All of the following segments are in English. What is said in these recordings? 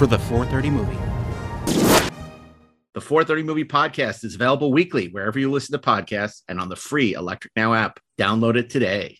for the 430 movie. The 430 Movie Podcast is available weekly wherever you listen to podcasts and on the free Electric Now app. Download it today.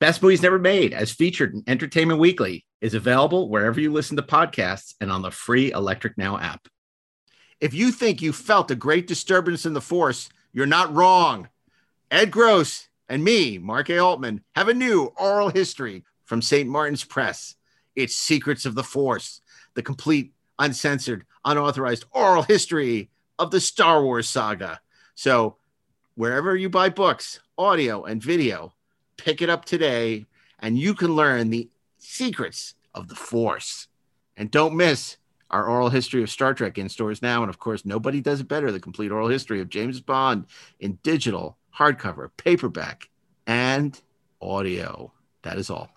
Best Movies Never Made, as featured in Entertainment Weekly, is available wherever you listen to podcasts and on the free Electric Now app. If you think you felt a great disturbance in the force, you're not wrong. Ed Gross and me, Mark A. Altman, have a new oral history from St. Martin's Press. It's Secrets of the Force, the complete, uncensored, unauthorized oral history of the Star Wars saga. So, wherever you buy books, audio, and video, pick it up today and you can learn the secrets of the Force. And don't miss our oral history of Star Trek in stores now. And of course, nobody does it better the complete oral history of James Bond in digital, hardcover, paperback, and audio. That is all.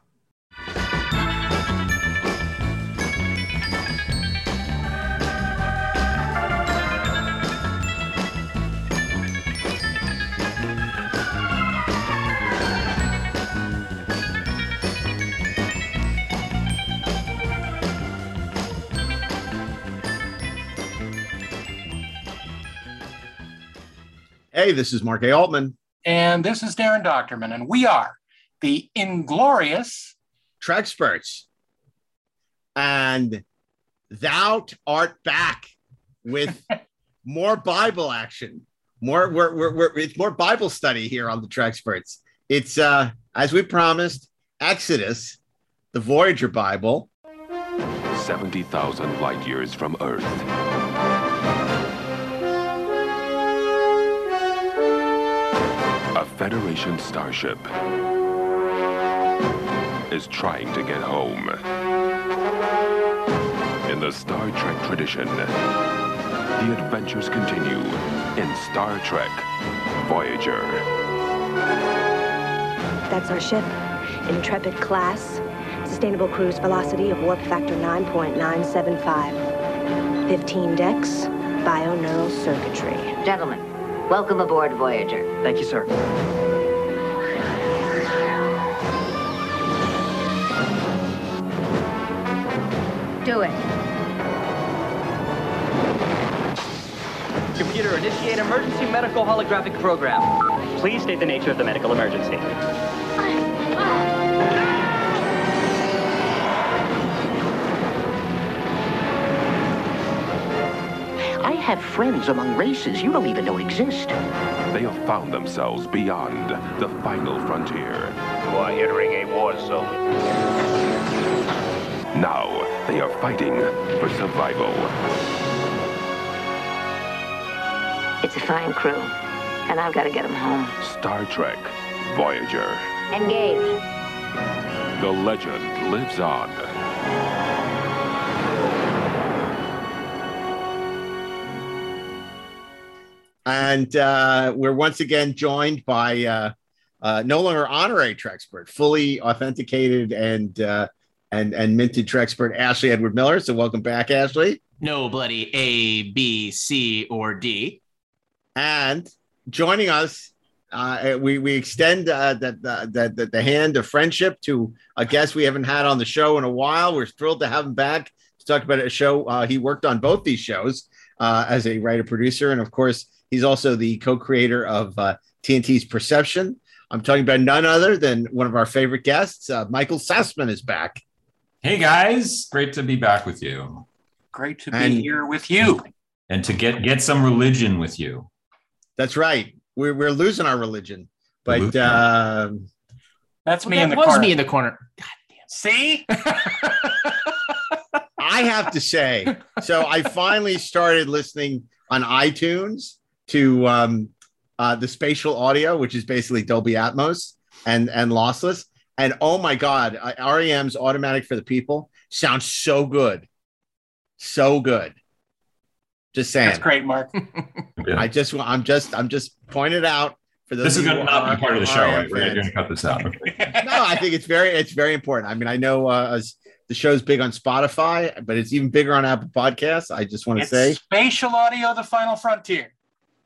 Hey, this is Mark A. Altman, And this is Darren Dochterman, and we are the Inglorious. Treksperts. And thou art back with more Bible action. More, we're, we're, we're, it's more Bible study here on the Treksperts. It's, uh, as we promised, Exodus, the Voyager Bible. 70,000 light years from Earth. Federation starship is trying to get home. In the Star Trek tradition, the adventures continue in Star Trek Voyager. That's our ship. Intrepid class. Sustainable cruise velocity of warp factor 9.975. 15 decks. bio neural circuitry. Gentlemen, welcome aboard Voyager. Thank you, sir. Do it. Computer, initiate emergency medical holographic program. Please state the nature of the medical emergency. I have friends among races you don't even know exist. They have found themselves beyond the final frontier. You are entering a war zone. Now they are fighting for survival. It's a fine crew, and I've got to get them home. Star Trek Voyager. Engage. The legend lives on. And uh, we're once again joined by uh, uh, no longer honorary Trekspert, fully authenticated and uh, and and minted Trekspert Ashley Edward Miller. So welcome back, Ashley. No bloody A, B, C, or D. And joining us. Uh, we we extend uh, the, the, the the hand of friendship to a guest we haven't had on the show in a while. We're thrilled to have him back to talk about a show. Uh, he worked on both these shows uh, as a writer producer, and of course, he's also the co-creator of uh, TNT's Perception. I'm talking about none other than one of our favorite guests, uh, Michael Sussman, is back. Hey guys, great to be back with you. Great to be here with you. And to get get some religion with you. That's right. We're we're losing our religion, but Losing um, That's Well, me that in the was corner. me in the corner. See? I have to say, so I finally started listening on iTunes to um, uh, the spatial audio, which is basically Dolby Atmos and and lossless. And oh my God, I- REM's Automatic for the People sounds so good, so good. Just saying. That's great, Mark. I just want. I'm just. I'm just pointing it out for those. This is going to not be part of the show, right? We're going to cut this out. Okay. no, I think it's very it's very important. I mean, I know uh, as the show's big on Spotify, but it's even bigger on Apple Podcasts. I just want to say, spatial audio, the final frontier.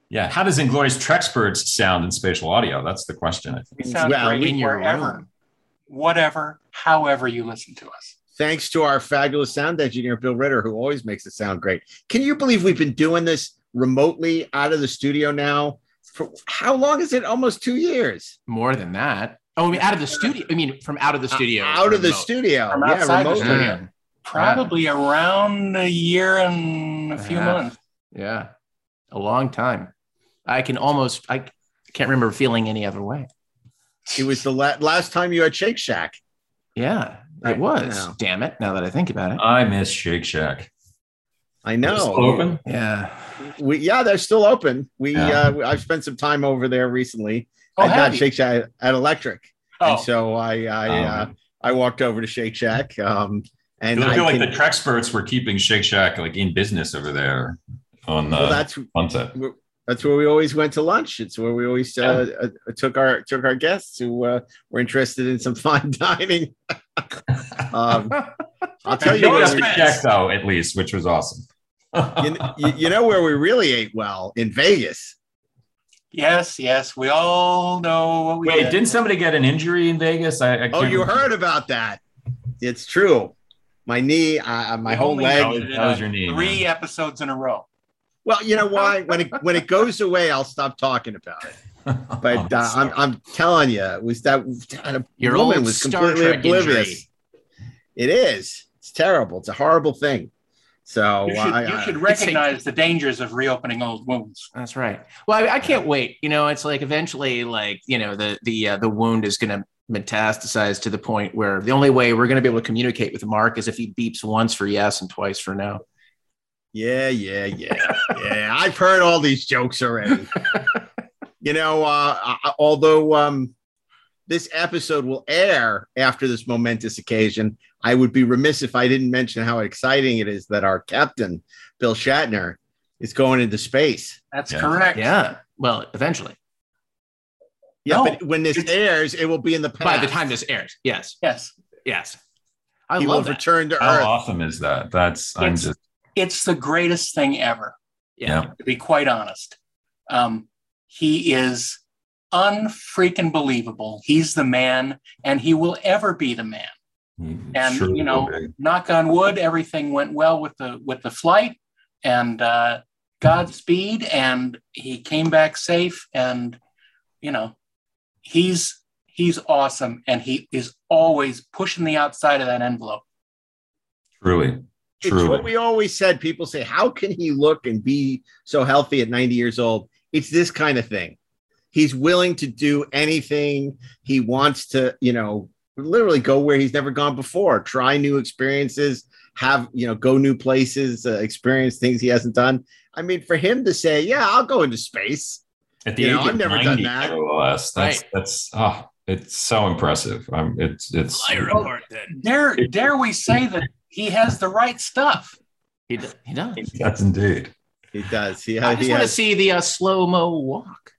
Yeah. How does Inglorious Treksperts sound in spatial audio? That's the question. I think. We sound Well, great in your wherever, room. whatever, however you listen to us. thanks to our fabulous sound engineer Bill Ritter, who always makes it sound great. Can you believe we've been doing this remotely out of the studio now? For how long is it? Almost two years. More than that. Oh, I mean, out of the studio. I mean, from out of the uh, studio. out of the remote. studio. From yeah, outside the remotely. studio. Yeah. Probably around a year and a few Yeah. months. Yeah, a long time. I can almost. I can't remember feeling any other way. It was the la- last time you had Shake Shack. Yeah, Right it was. now. Damn it! Now that I think about it. I miss Shake Shack. I know. still open? Yeah. We yeah, they're still open. We Yeah. uh, I've spent some time over there recently. Oh, at have not you? Shake Shack at Electric, Oh. and so I I uh, Um, I walked over to Shake Shack. Um, and I I like can- the Treksperts were keeping Shake Shack like in business over there on the well, that's Sunset. That's where we always went to lunch. It's where we always uh, uh, took our took our guests who uh, were interested in some fine dining. um, I'll tell you, you where got we- the check though, at least, which was awesome. you, you, you know where we really ate well in Vegas. Yes, yes. We all know what we Wait, did. didn't somebody get an injury in Vegas? I, I Oh, you remember. heard about that? It's true. My knee, uh, my We whole leg. that was your knee, Three episodes in a row. Well, you know why? When it when it goes away, I'll stop talking about it. But uh, I'm I'm telling you, it was that that Your woman old was Star completely Trek oblivious. injury. It is. It's terrible. It's a horrible thing. So You should, I, you I- should recognize the dangers of reopening old wounds. That's right. Well, I, I can't wait. You know, it's like eventually, like you know, the the uh, the wound is going to metastasize to the point where the only way we're going to be able to communicate with Mark is if he beeps once for yes and twice for no. Yeah, yeah, yeah, yeah. I've heard all these jokes already. you know, uh, I- although um, this episode will air after this momentous occasion, I would be remiss if I didn't mention how exciting it is that our captain, Bill Shatner, is going into space. That's Yeah. correct. Yeah. Well, eventually, Yeah, No, but when this airs, it will be in the past. by the time this airs, yes, Yes. yes, I he will love that. return to How Earth. How awesome is that? That's I'm It's- just It's the greatest thing ever, Yeah. to be quite honest. Um, he is unfreaking believable. He's the man, and he will ever be the man. And sure you know, will knock on wood, everything went well with the with the flight, and uh, Godspeed, and he came back safe, and you know, he's he's awesome, and he is always pushing the outside of that envelope. truly, It's what we always said. People say, How can he look and be so healthy at 90 years old? It's this kind of thing. He's willing to do anything. He wants to, you know, literally go where he's never gone before, try new experiences, have, you know, go new places, uh, experience things he hasn't done. I mean, for him to say, Yeah, I'll go into space. At the You age know, of I've never 90, done that. nevertheless, that's Right. that's oh, it's so impressive. Um, it's it's Liar report then. Dare dare we say that he has the right stuff? He he does. He does. that's indeed. He does. He, I he just want to see the uh, slow mo walk.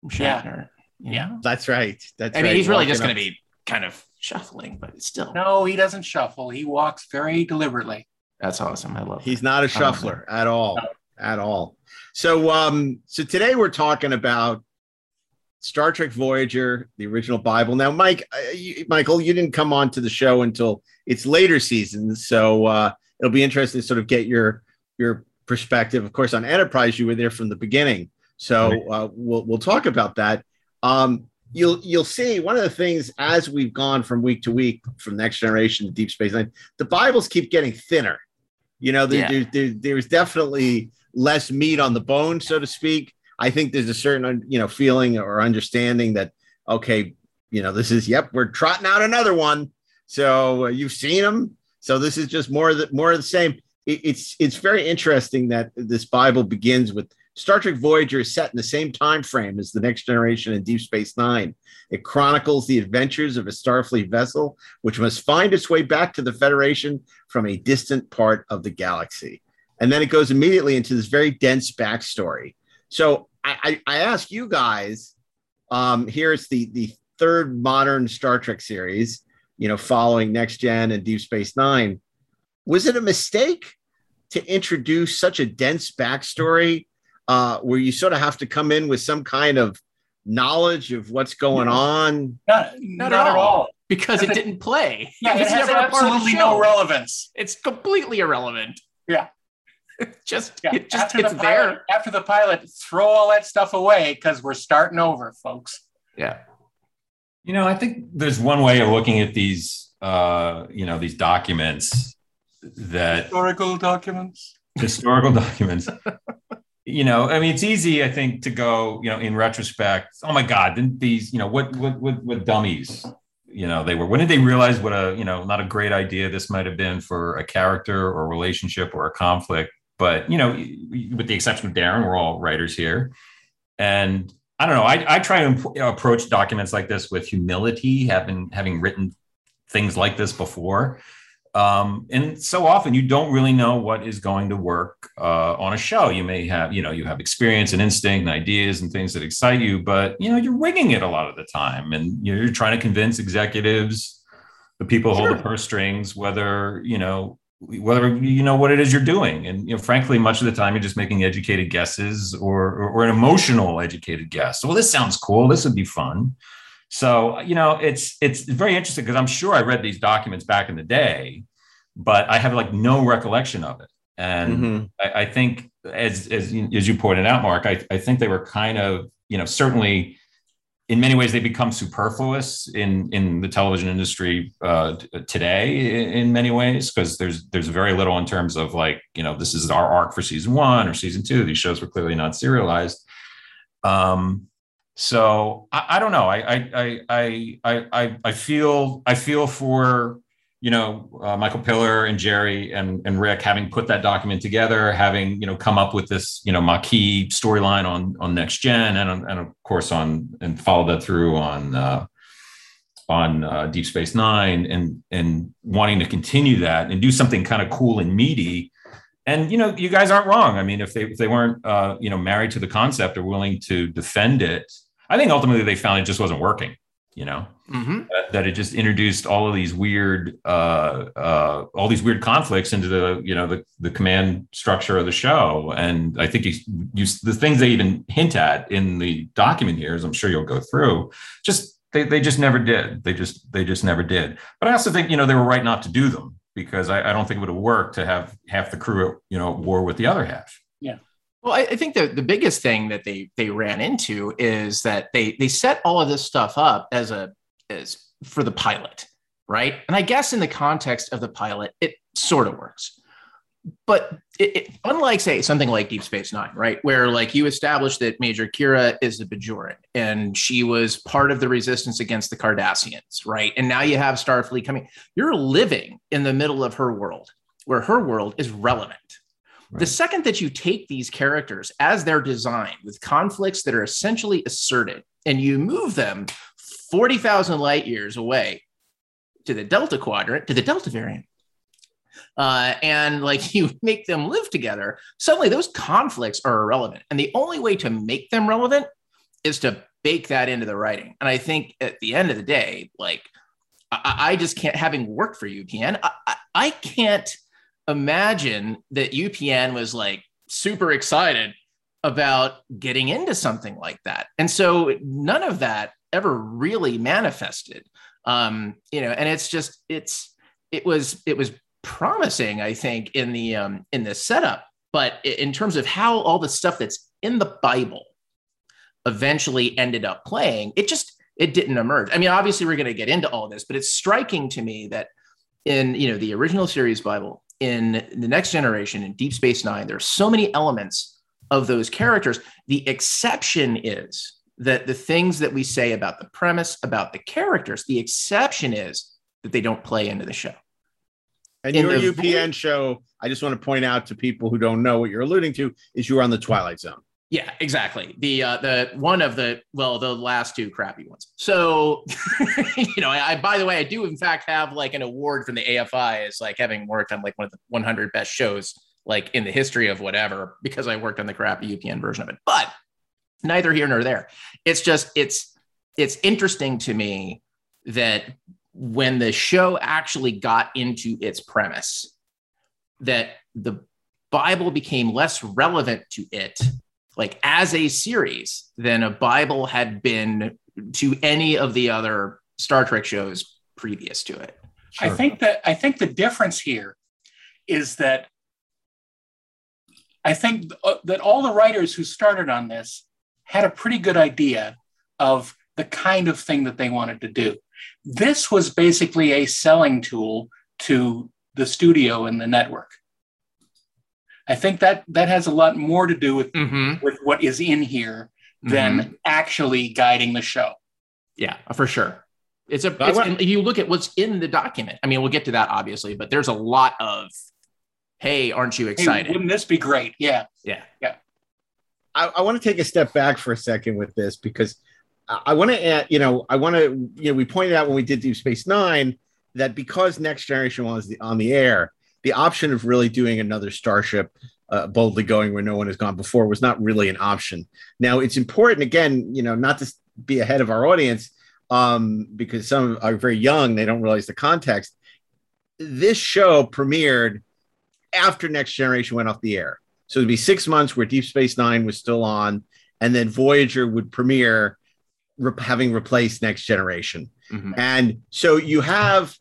from Yeah. Shatner. you Yeah. know? That's right. That's I mean, right. he's really Walking just going to be kind of shuffling, but it's still No, he doesn't shuffle. He walks very deliberately. that's awesome. I love. He's not a shuffler at all. at all. So, um, so today we're talking about Star Trek Voyager, the original Bible. Now, Mike, uh, you, Michael, you didn't come on to the show until its later seasons, so uh, it'll be interesting to sort of get your your perspective. Of course, on Enterprise, you were there from the beginning, so uh, we'll we'll talk about that. Um, you'll you'll see one of the things as we've gone from week to week from Next Generation to Deep Space Nine, the Bibles keep getting thinner. You know, there, Yeah. there, there- there's definitely less meat on the bone, so to speak. I think there's a certain you know feeling or understanding that okay, you know, this is yep, we're trotting out another one. So uh, you've seen them. So this is just more of the more of the same. It, it's it's very interesting that this Bible begins with Star Trek Voyager is set in the same time frame as the Next Generation and Deep Space Nine. It chronicles the adventures of a Starfleet vessel which must find its way back to the Federation from a distant part of the galaxy. And then it goes immediately into this very dense backstory. So I, I, I ask you guys, um, here's the the third modern Star Trek series, you know, following Next Gen and Deep Space Nine. Was it a mistake to introduce such a dense backstory uh, where you sort of have to come in with some kind of knowledge of what's going on? Not, Not, not, at, all. Because it it- didn't play. Yeah, it has never a part of the absolutely no relevance. It's completely irrelevant. Yeah. just, Yeah, it just after it's the there. pilot, after the pilot, throw all that stuff away because we're starting over, folks. Yeah. You know, I think there's one way of looking at these, uh, you know, these documents that Historical documents. historical documents. You know, I mean, it's easy, I think, to go, you know, in retrospect. Oh my God, didn't these, you know, what, what, what, what dummies, you know, they were. When did they realize what a, you know, not a great idea this might have been for a character or relationship or a conflict? But you know, with the exception of Darren, we're all writers here, and I don't know. I, I try to imp- approach documents like this with humility, having having written things like this before. Um, and so often you don't really know what is going to work uh, on a show. You may have, you know, you have experience and instinct and ideas and things that excite you, but you know, you're winging it a lot of the time, and you're trying to convince executives, the people who hold the purse strings, whether you know whether you know what it is you're doing. And you know, frankly, much of the time you're just making educated guesses or or, or an emotional educated guess. Well, this sounds cool. This would be fun. So you know, it's it's very interesting because I'm sure I read these documents back in the day, but I have like no recollection of it. And Mhm. I, I think, as as you, as you pointed out, Mark, I, I think they were kind of you know certainly in many ways they become superfluous in in the television industry uh, t- today in, in many ways because there's there's very little in terms of like you know this is our arc for season one or season two. These shows were clearly not serialized. Um so i, I don't know. I i i i i i feel i feel for you know uh, michael piller and jeri and and rick having put that document together having you know come up with this you know Maquis storyline on on next gen and and of course on and followed that through on uh on uh, deep space nine and and wanting to continue that and do something kind of cool and meaty. And you know you guys aren't wrong. I mean if they if they weren't uh you know married to the concept or willing to defend it i think ultimately they found it just wasn't working you know Mm-hmm. that, that it just introduced all of these weird uh, uh, all these weird conflicts into the you know the, the command structure of the show. And i think you, you the things they even hint at in the document here as i'm sure you'll go through just they, they just never did. They just they just never did. But i also think you know they were right not to do them because i, I don't think it would have worked to have half the crew you know at war with the other half Well, I, I think the, the biggest thing that they they ran into is that they they set all of this stuff up as a as for the pilot, right? And I guess in the context of the pilot, it sort of works. But it, it, unlike say something like Deep Space Nine, right, where like you establish that Major Kira is a Bajoran and she was part of the resistance against the Cardassians, right? And now you have Starfleet coming. You're living in the middle of her world, where her world is relevant. The second that you take these characters as they're designed with conflicts that are essentially asserted and you move them 40,000 light years away to the Delta quadrant, to the Delta variant, uh, and like you make them live together, suddenly those conflicts are irrelevant. And the only way to make them relevant is to bake that into the writing. And I think at the end of the day, like, I, I just can't, having worked for UPN, I, I, I can't imagine that UPN was like super excited about getting into something like that. And so none of that ever really manifested. Um, you know, and it's just it's it was it was promising, I think, in the um in the setup, but in terms of how all the stuff that's in the Bible eventually ended up playing, it just it didn't emerge. I mean, obviously we're going to get into all this, but it's striking to me that in you know the original series Bible, in the next generation, in Deep Space Nine, there are so many elements of those characters. The exception is that the things that we say about the premise, about the characters, the exception is that they don't play into the show. And In your UPN show, I just want to point out to people who don't know what you're alluding to, is you were on the Twilight Zone. Yeah, exactly. The uh, the one of the well, the last two crappy ones. So, you know, I by the way, I do in fact have like an award from the AFI as like having worked on like one of the 100 best shows like in the history of whatever because I worked on the crappy UPN version of it. But neither here nor there. It's just it's it's interesting to me that when the show actually got into its premise, that the Bible became less relevant to it, like as a series, than a Bible had been to any of the other Star Trek shows previous to it. I think that I think the difference here is that I think uh, that all the writers who started on this had a pretty good idea of the kind of thing that they wanted to do. This was basically a selling tool to the studio and the network. I think that that has a lot more to do with with what is in here than Mhm. actually guiding the show. Yeah, for sure. It's a. It's, want- and you look at what's in the document. I mean, we'll get to that obviously, but there's a lot of, "Hey, aren't you Hey, excited?" wouldn't this be great? Yeah. Yeah. Yeah. I, I want to take a step back for a second with this because I, I want to add, you know, I want to, you know, we pointed out when we did Deep Space Nine that because Next Generation was the, on the air, the option of really doing another Starship uh, boldly going where no one has gone before was not really an option. Now, it's important, again, you know, not to be ahead of our audience um, because some are very young, they don't realize the context. This show premiered after Next Generation went off the air. So it'd be six months where Deep Space Nine was still on, and then Voyager would premiere, re- having replaced Next Generation. And so you have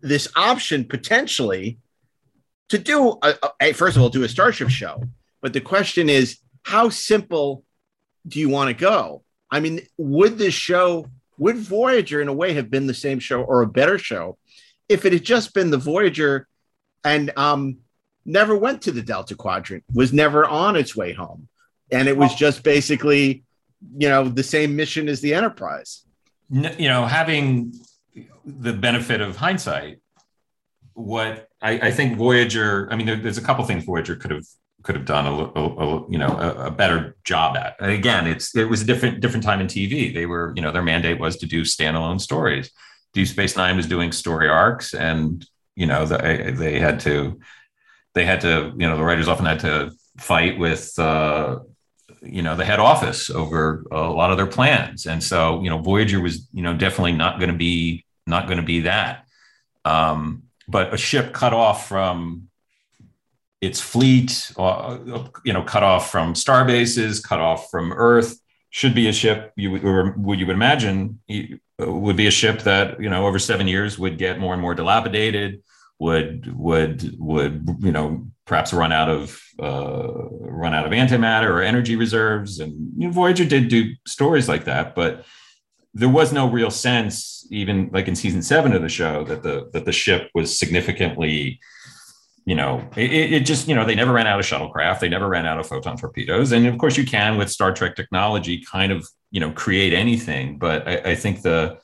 this option potentially to do, a, a- first of all, do a Starship show. But the question is, how simple do you want to go? I mean, would this show, would Voyager in a way have been the same show or a better show if it had just been the Voyager and um, never went to the Delta Quadrant, was never on its way home, and it was just basically, you know, the same mission as the Enterprise. You know, having the benefit of hindsight, what I, I think Voyager, I mean, there, there's a couple things Voyager could have could have done a, a, a- you know a, a better job at. And again, it's it was a different different time in TV. They were you know their mandate was to do standalone stories. Deep Space Nine was doing story arcs, and you know they they had to they had to you know the writers often had to fight with uh, you know the head office over a lot of their plans and so you know voyager was you know definitely not going to be not going to be that um, but a ship cut off from its fleet uh, you know cut off from star bases cut off from earth should be a ship you would or would you would imagine would be a ship that you know over seven years would get more and more dilapidated would would would you know perhaps run out of uh, run out of antimatter or energy reserves. And you know, voyager did do stories like that but there was no real sense even like in season seven of the show that the that the ship was significantly you know it, it just you know they never ran out of shuttlecraft. They never ran out of photon torpedoes. And of course you can with star trek technology kind of you know create anything. But i, I think the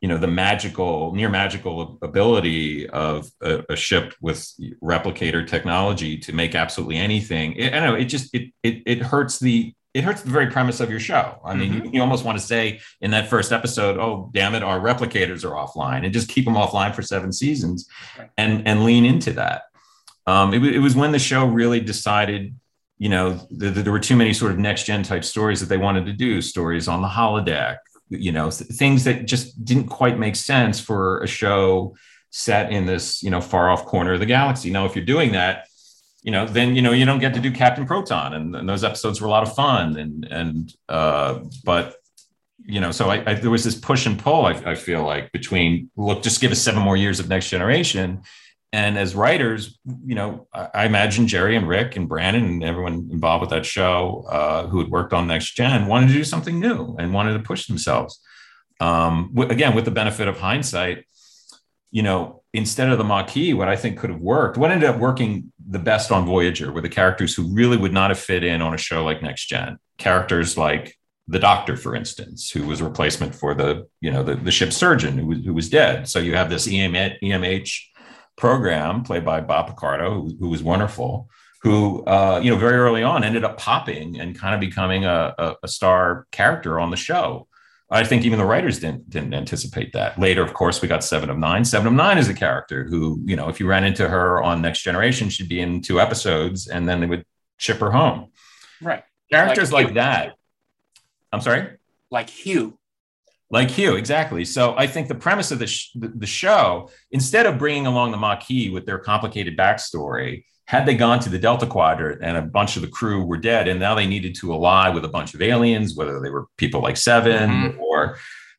you know the magical near magical ability of a, a ship with replicator technology to make absolutely anything it, i know it just it, it it hurts the it hurts the very premise of your show. I mean you, you almost want to say in that first episode oh damn it our replicators are offline and just keep them offline for seven seasons and and lean into that. Um, it, it was when the show really decided you know there were too many sort of next gen type stories that they wanted to do stories on the holodeck you know th- things that just didn't quite make sense for a show set in this you know far off corner of the galaxy. Now if you're doing that you know, then you know you don't get to do Captain Proton, and, and those episodes were a lot of fun, and and uh, but you know, so I, I, there was this push and pull. I, I feel like between look, just give us seven more years of Next Generation, and as writers, you know, I, I imagine Jeri and Rick and Brannon and everyone involved with that show uh, who had worked on Next Gen wanted to do something new and wanted to push themselves. Um, w- again, with the benefit of hindsight, you know, instead of the Maquis, what I think could have worked, what ended up working the best on Voyager were the characters who really would not have fit in on a show like Next Gen. Characters like the Doctor, for instance, who was a replacement for the, you know, the, the ship surgeon who was, who was dead. So you have this EMH program played by Bob Picardo, who, who was wonderful, who, uh, you know, very early on ended up popping and kind of becoming a, a, a star character on the show. I think even the writers didn't didn't anticipate that. Later, of course, we got Seven of Nine. Seven of Nine is a character who, you know, if you ran into her on Next Generation, she'd be in two episodes, and then they would ship her home. Right. Characters Like like, that. I'm sorry. Like Hugh. Like Hugh, exactly. So I think the premise of the, sh- the, the show, instead of bringing along the Maquis with their complicated backstory, had they gone to the Delta Quadrant and a bunch of the crew were dead, and now they needed to ally with a bunch of aliens, whether they were people like 7 mm-hmm. or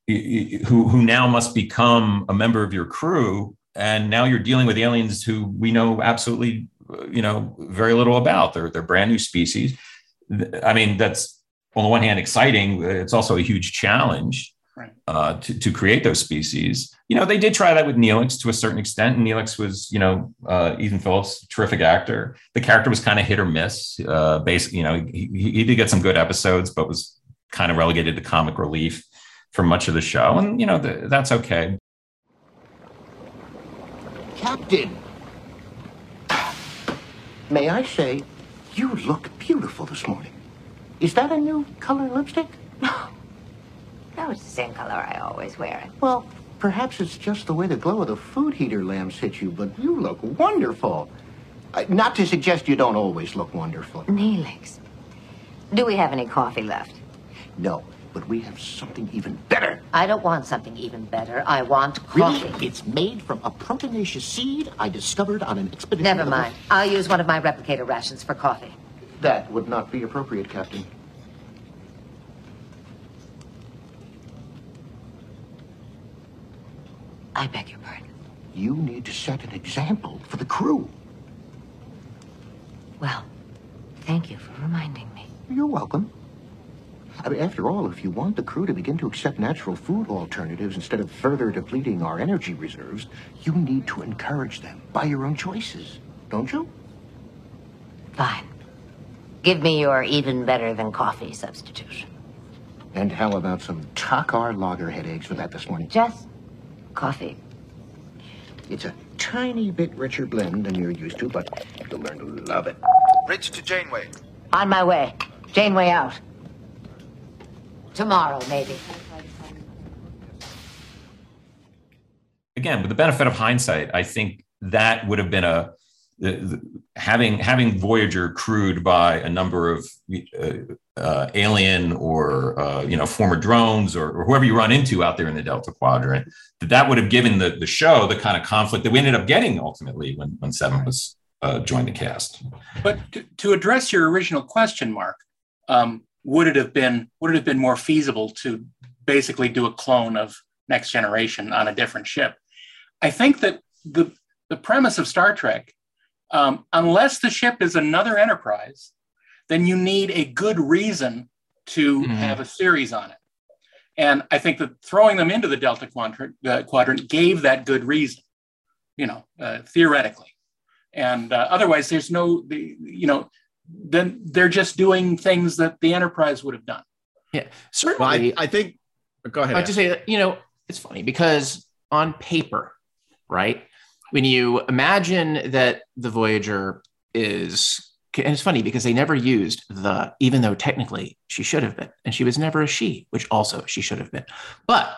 who who now must become a member of your crew, and now you're dealing with aliens who we know absolutely, you know, very little about. They're they're brand new species. I mean, that's on the one hand exciting. It's also a huge challenge uh, to, to create those species. You know, they did try that with Neelix to a certain extent. And Neelix was, you know, uh, Ethan Phillips, terrific actor. The character was kind of hit or miss. Uh, basically, you know, he, he did get some good episodes, but was kind of relegated to comic relief for much of the show. And, you know, th- that's okay. Captain! May I say, you look beautiful this morning. Is that a new color lipstick? No, was the same color I always wear. Well, perhaps it's just the way the glow of the food heater lamps hit you, but you look wonderful. Uh, not to suggest you don't always look wonderful. Neelix, do we have any coffee left? No, but we have something even better. I don't want something even better. I want Really? coffee. It's made from a proteinaceous seed I discovered on an expedition. Never mind. I'll use one of my replicator rations for coffee. That would not be appropriate, Captain. I beg your pardon. You need to set an example for the crew. Well, thank you for reminding me. You're welcome. I mean, after all, if you want the crew to begin to accept natural food alternatives instead of further depleting our energy reserves, you need to encourage them by your own choices, don't you? Fine. Give me your even better than coffee substitution. And how about some Takar lager headaches for that this morning? Just coffee. It's a tiny bit richer blend than you're used to, but you'll learn to love it. Bridge to Janeway. On my way. Janeway out. Tomorrow, maybe. again, with the benefit of hindsight, I think that would have been a the, the, having having Voyager crewed by a number of uh, uh, alien or uh, you know former drones or, or whoever you run into out there in the Delta Quadrant. That that would have given the the show the kind of conflict that we ended up getting ultimately when when Seven was uh, joined the cast. But to, to address your original question, Mark, um, would it have been would it have been more feasible to basically do a clone of Next Generation on a different ship? I think that the the premise of Star Trek, um, unless the ship is another Enterprise, then you need a good reason to have a series on it. And I think that throwing them into the Delta quadrant, uh, quadrant gave that good reason, you know, uh, theoretically. And uh, otherwise, there's no, the, you know, then they're just doing things that the Enterprise would have done. Yeah, certainly. I, I think. Go ahead. I have to say that, you know, it's funny because on paper, right? When you imagine that the Voyager is, and it's funny because they never used the, even though technically she should have been, and she was never a she, which also she should have been. But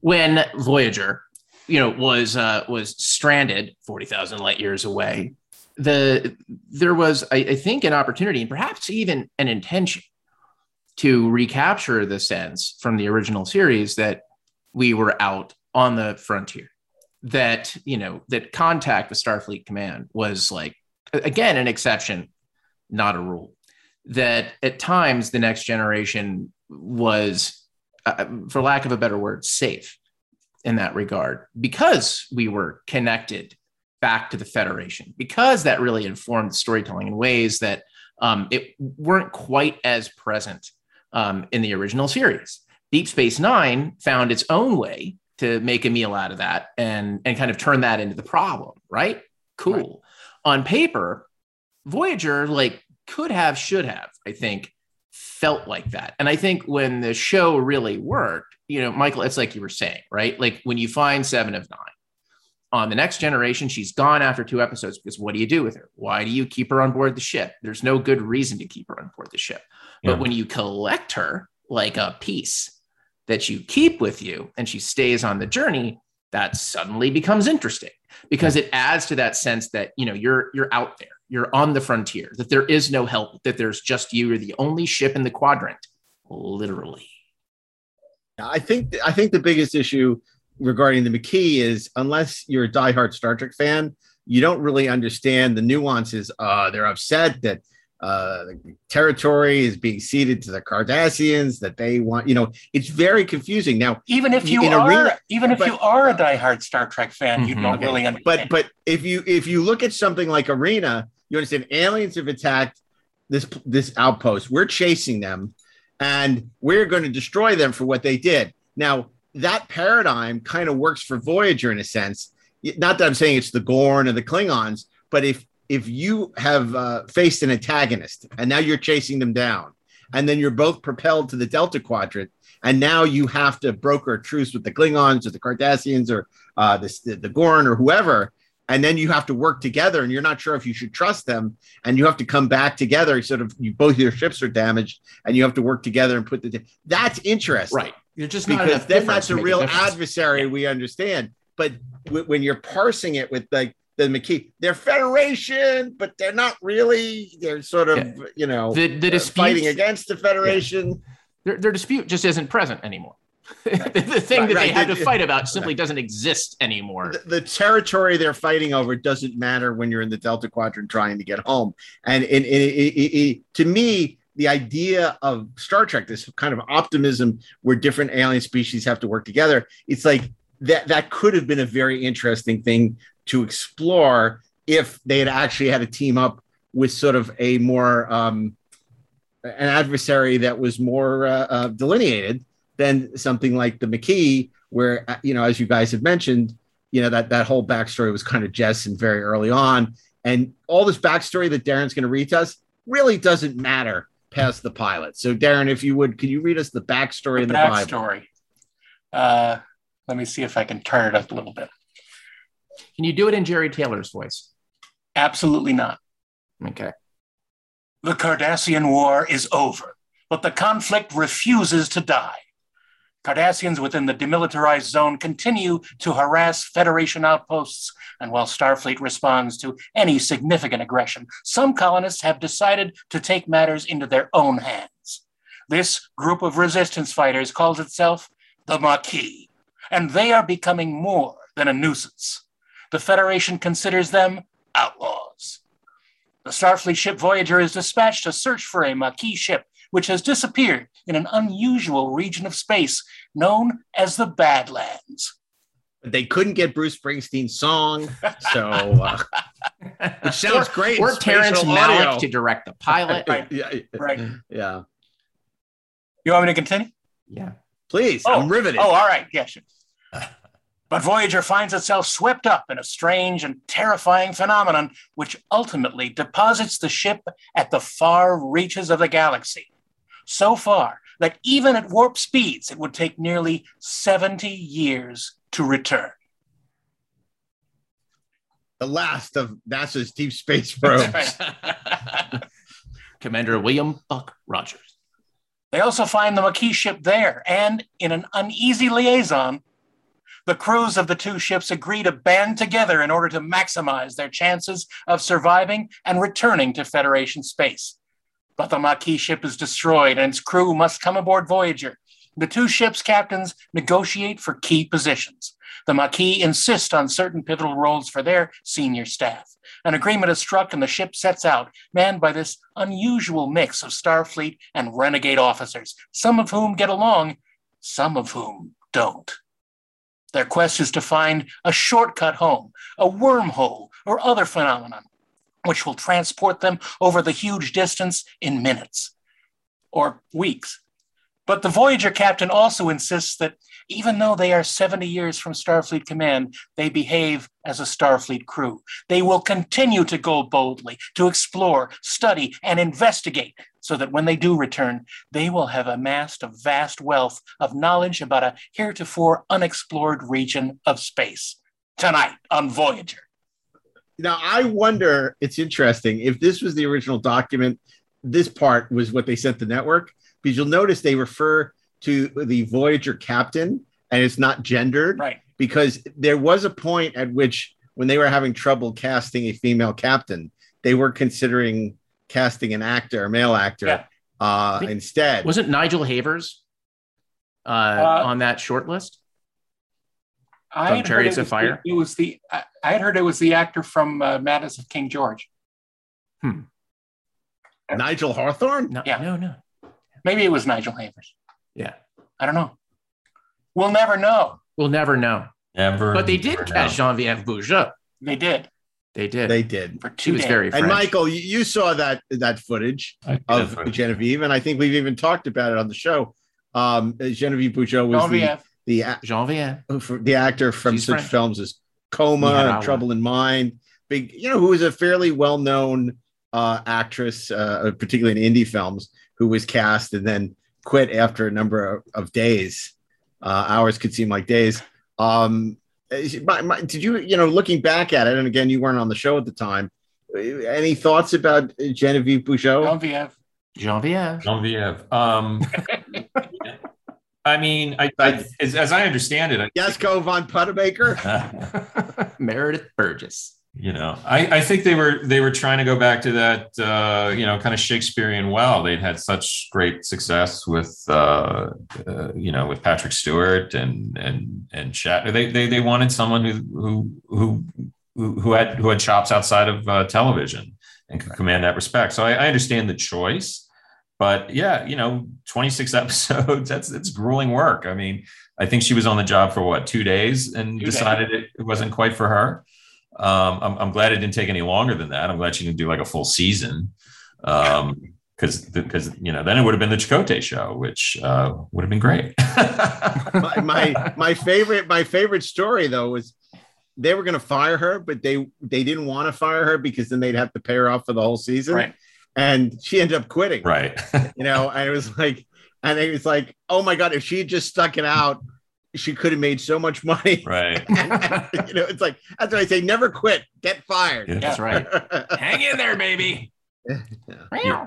when Voyager, you know, was uh, was stranded forty thousand light years away, the there was, I, I think, an opportunity and perhaps even an intention to recapture the sense from the original series that we were out on the frontier that you know that contact with starfleet command was like again, an exception, not a rule. That at times the next generation was, uh, for lack of a better word, safe in that regard because we were connected back to the Federation, because that really informed the storytelling in ways that um, it weren't quite as present um, in the original series. Deep Space Nine found its own way to make a meal out of that and and kind of turn that into the problem, right? Cool. Right. On paper, Voyager like could have, should have, I think, felt like that. And I think when the show really worked, you know, Michael, it's like you were saying, right? Like when you find Seven of Nine on the next generation, she's gone after two episodes because what do you do with her? Why do you keep her on board the ship? There's no good reason to keep her on board the ship. Yeah. But when you collect her like a piece that you keep with you and she stays on the journey, that suddenly becomes interesting because it adds to that sense that you know you're you're out there you're on the frontier that there is no help that there's just you you're the only ship in the quadrant literally i think i think the biggest issue regarding the Maquis is unless you're a diehard star trek fan you don't really understand the nuances uh they're upset that uh, the territory is being ceded to the Cardassians that they want. You know, it's very confusing now. Even if you are, arena, even if but, you are a diehard Star Trek fan, mm-hmm, you don't okay. really understand. But but if you if you look at something like Arena, you understand aliens have attacked this this outpost. We're chasing them, and we're going to destroy them for what they did. Now that paradigm kind of works for Voyager in a sense. Not that I'm saying it's the Gorn and the Klingons, but if if you have uh, faced an antagonist and now you're chasing them down, and then you're both propelled to the Delta Quadrant, and now you have to broker a truce with the Klingons or the Cardassians or uh, the, the Gorn or whoever, and then you have to work together, and you're not sure if you should trust them, and you have to come back together. Sort of, you both your ships are damaged, and you have to work together and put the. That's interesting, right? You're just because then that's a real a adversary yeah. we understand. But w- when you're parsing it with like the Maquis. They're Federation, but they're not really. They're sort of, yeah. you know, the, the dispute, fighting against the Federation. Yeah. Their, their dispute just isn't present anymore. Right. the, thing right, that right. they had to fight about simply doesn't exist anymore. The, the, territory they're fighting over doesn't matter when you're in the Delta Quadrant trying to get home. And in, in, in, to me, the idea of Star Trek, this kind of optimism where different alien species have to work together, it's like that that could have been a very interesting thing to explore if they had actually had a team up with sort of a more um, an adversary that was more uh, uh, delineated than something like the Maquis, where uh, you know, as you guys have mentioned, you know that that whole backstory was kind of jettisoned very early on, and all this backstory that Darren's going to read to us really doesn't matter past the pilot. So, Darren, if you would, could you read us the backstory the in the backstory? Bible? Uh, let me see if I can turn it up a little bit. Can you do it in Jeri Taylor's voice? Absolutely not. Okay. The Cardassian War is over, but the conflict refuses to die. Cardassians within the demilitarized zone continue to harass Federation outposts, and while Starfleet responds to any significant aggression, some colonists have decided to take matters into their own hands. This group of resistance fighters calls itself the Maquis, and they are becoming more than a nuisance the Federation considers them outlaws. The Starfleet ship Voyager is dispatched to search for a Maquis ship which has disappeared in an unusual region of space known as the Badlands. But they couldn't get Bruce Springsteen's song, so uh, it sounds great. Or Terrence Malick to direct the pilot. right. Yeah. Right. Yeah. You want me to continue? Yeah. Please. Oh, I'm riveted. Oh, all right. Yeah, sure. But Voyager finds itself swept up in a strange and terrifying phenomenon, which ultimately deposits the ship at the far reaches of the galaxy. So far that even at warp speeds, it would take nearly 70 years to return. The last of NASA's deep space probes. Commander William Buck Rogers. They also find the Maquis ship there, and in an uneasy liaison, the crews of the two ships agree to band together in order to maximize their chances of surviving and returning to Federation space. But the Maquis ship is destroyed and its crew must come aboard Voyager. The two ships' captains negotiate for key positions. The Maquis insist on certain pivotal roles for their senior staff. An agreement is struck and the ship sets out, manned by this unusual mix of Starfleet and renegade officers, some of whom get along, some of whom don't. Their quest is to find a shortcut home, a wormhole, or other phenomenon, which will transport them over the huge distance in minutes or weeks. But the Voyager captain also insists that even though they are 70 years from Starfleet Command, they behave as a Starfleet crew. They will continue to go boldly, to explore, study, and investigate, so that when they do return, they will have amassed a vast wealth of knowledge about a heretofore unexplored region of space. Tonight on Voyager. Now, I wonder, it's interesting, if this was the original document, this part was what they sent the network, because you'll notice they refer to the Voyager captain and it's not gendered. Right. Because there was a point at which, when they were having trouble casting a female captain, they were considering casting an actor, a male actor, Yeah. uh, instead. Was it Nigel Havers uh, on that short list? I From had heard Chariots it of was Fire? The, it was the I, I had heard it was the actor from uh, Madness of King George. Hmm. Nigel Hawthorne? No, Yeah. no, no. Maybe it was Nigel Havers. Yeah. I don't know. We'll never know. We'll never know. Never. But they did cast Genevieve Bujold. They did. They did. They did. For She was very And Michael, you, you saw that that footage of Genevieve, and I think we've even talked about it on the show. Um, Genevieve Bujold was Genevieve. the the, a- Genevieve. the actor from She's such French. films as Coma and Trouble in Mind. Big, you know, who was a fairly well known uh, actress, uh, particularly in indie films, who was cast and then quit after a number of, of days. Uh, hours could seem like days. Um, my- my- did you, you know, looking back at it, and again, you weren't on the show at the time. uh, Any thoughts about Genevieve Bujold? Genevieve. Genevieve. Genevieve. Um, I mean, I, I as, as I understand it, I- Yasko von Putterbaker. Meredith Burgess. you know, I, I think they were they were trying to go back to that uh, you know kind of Shakespearean well. They'd had such great success with uh, uh, you know with Patrick Stewart and and and Shat. They, they they wanted someone who who who who who had who had chops outside of uh, television and could command that respect. So I, I understand the choice. But yeah, you know, 26 episodes, that's it's grueling work. I mean, I think she was on the job for what, two days and Two days. decided it, it wasn't quite for her. Um, I'm, I'm glad it didn't take any longer than that. I'm glad she didn't do like a full season. Um, because because you know then it would have been the Chakotay show, which uh, would have been great. my, my my favorite my favorite story though was they were going to fire her, but they they didn't want to fire her because then they'd have to pay her off for the whole season. Right. And she ended up quitting. right. You know, and it was like, and it was like, oh my god, if she had just stuck it out, she could have made so much money. Right. you know, it's like that's what I say: never quit, get fired. Yeah. That's right. Hang in there, baby.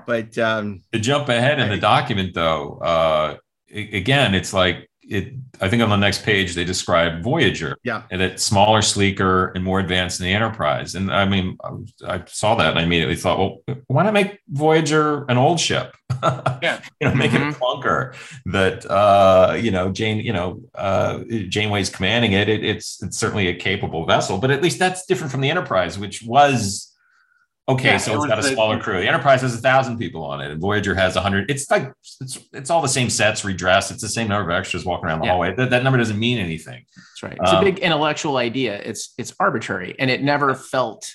But um, to jump ahead in the document though uh again it's like it i think on the next page they describe voyager Yeah. and it's smaller sleeker and more advanced than the enterprise and i mean I, I saw that and i immediately thought well why not make voyager an old ship Yeah. you know make it a clunker that uh you know jane you know uh janeway's commanding it. it it's it's certainly a capable vessel but at least that's different from the enterprise which was Okay, Yeah, so it it's was got a the- smaller crew. The Enterprise has a thousand people on it, and Voyager has a hundred. It's like it's it's all the same sets, redressed. It's the same number of extras walking around the Yeah. hallway. That, that number doesn't mean anything. That's right. It's a Um, big intellectual idea. It's it's arbitrary, and it never felt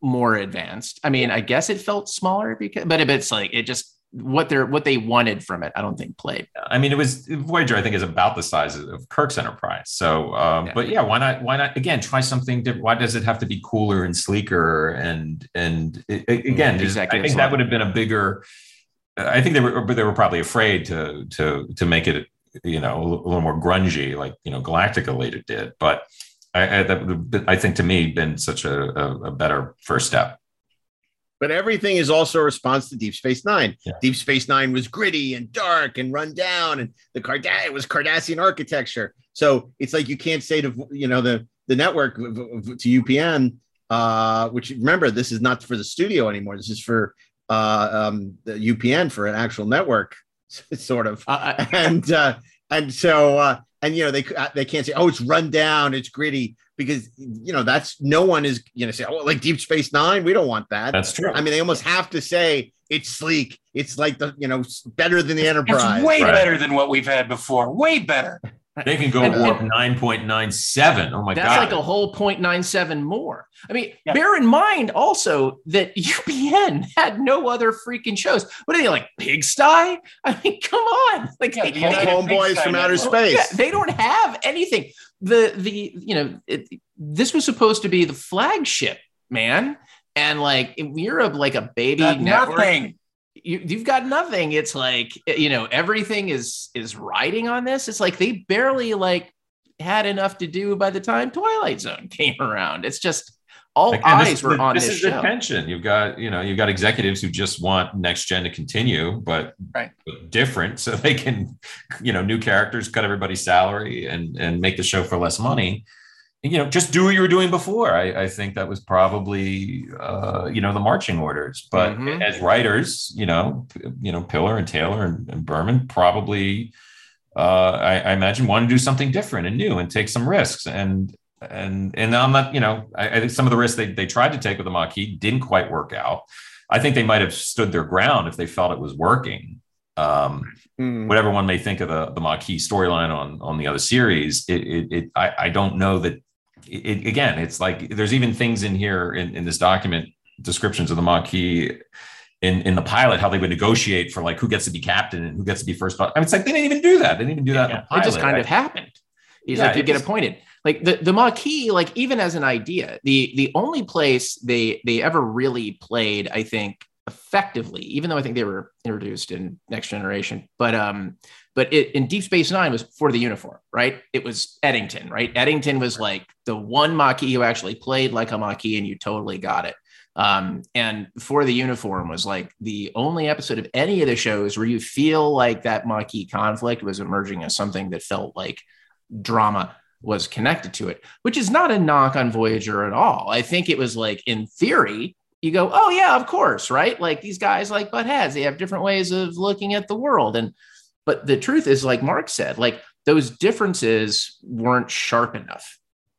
more advanced. I mean, I guess it felt smaller because, but it's like it just what they're what they wanted from it. I don't think played. I mean, it was Voyager. I think is about the size of, Kirk's Enterprise. So, um, Yeah. but yeah, why not? Why not? Again, try something different. Why does it have to be cooler and sleeker? And and it, it- again, just- I think that would have been a bigger. I think they were, but they were probably afraid to to to make it, you know, a little more grungy, like you know, Galactica later did. But I, I, that would I think to me been such a, a, a better first step. But everything is also a response to Deep Space Nine. Yeah. Deep Space Nine was gritty and dark and run down, and the Card it was Cardassian architecture. So it's like you can't say to you know the the network to UPN, uh, which remember this is not for the studio anymore. This is for uh, um, the UPN for an actual network, sort of. Uh, and uh, and so uh, and you know they they can't say oh it's run down, it's gritty because you know that's no one is you know say oh like Deep Space Nine, we don't want that. That's true. I mean, they almost have to say it's sleek. It's like the you know better than the Enterprise. It's way Right. better than what we've had before. Way better. They can go And- warp 9.97. Oh my That's god. That's like a whole 0.97 more. I mean, bear in mind also that UPN had no other freaking shows. What are they like, Pigsty? I mean, come on. Like Yeah, they- the Home- Homeboys from outer space. Yeah, they don't have anything. The the you know it, this was supposed to be the flagship, man. And like you're a like a baby Got network, nothing. you, you've got nothing. It's like you know everything is is riding on this. It's like they barely like had enough to do by the time Twilight Zone came around. It's just all Again, eyes this were the- on this this, is show. the tension. You've got, you know, you've got executives who just want next gen to continue, but, Right. different, so they can, you know, new characters, cut everybody's salary, and and make the show for less money. And, you know, just do what you were doing before. I, I think that was probably, uh, you know, the marching orders. But Mhm. as writers, you know, you know, Piller and Taylor and, and Berman probably, uh, I, I imagine, want to do something different and new and take some risks. And and and I'm not, you know, I, I think some of the risks they, they tried to take with the Maquis didn't quite work out. I think they might have stood their ground if they felt it was working. Um, Hmm. whatever one may think of the the Maquis storyline on on the other series, it it, it I, I don't know that. It, again, it's like there's even things in here in, in this document descriptions of the Maquis in in the pilot how they would negotiate for like who gets to be captain and who gets to be first. I mean, it's like they didn't even do that. They didn't even do that. in the it just kind of happened. He's Yeah, like, you get just- appointed. Like the the Maquis, like even as an idea, the the only place they they ever really played, I think, effectively, even though I think they were introduced in Next Generation, but um, but it, in Deep Space Nine was for the uniform, right? It was Eddington, right? Eddington was like the one Maquis who actually played like a Maquis, and you totally got it. Um, and for the uniform was like the only episode of any of the shows where you feel like that Maquis conflict was emerging as something that felt like drama was connected to it, which is not a knock on Voyager at all. I think it was like in theory, you go, oh yeah, of course, right? Like these guys like butt heads, they have different ways of looking at the world. And but the truth is, like Mark said, like those differences weren't sharp enough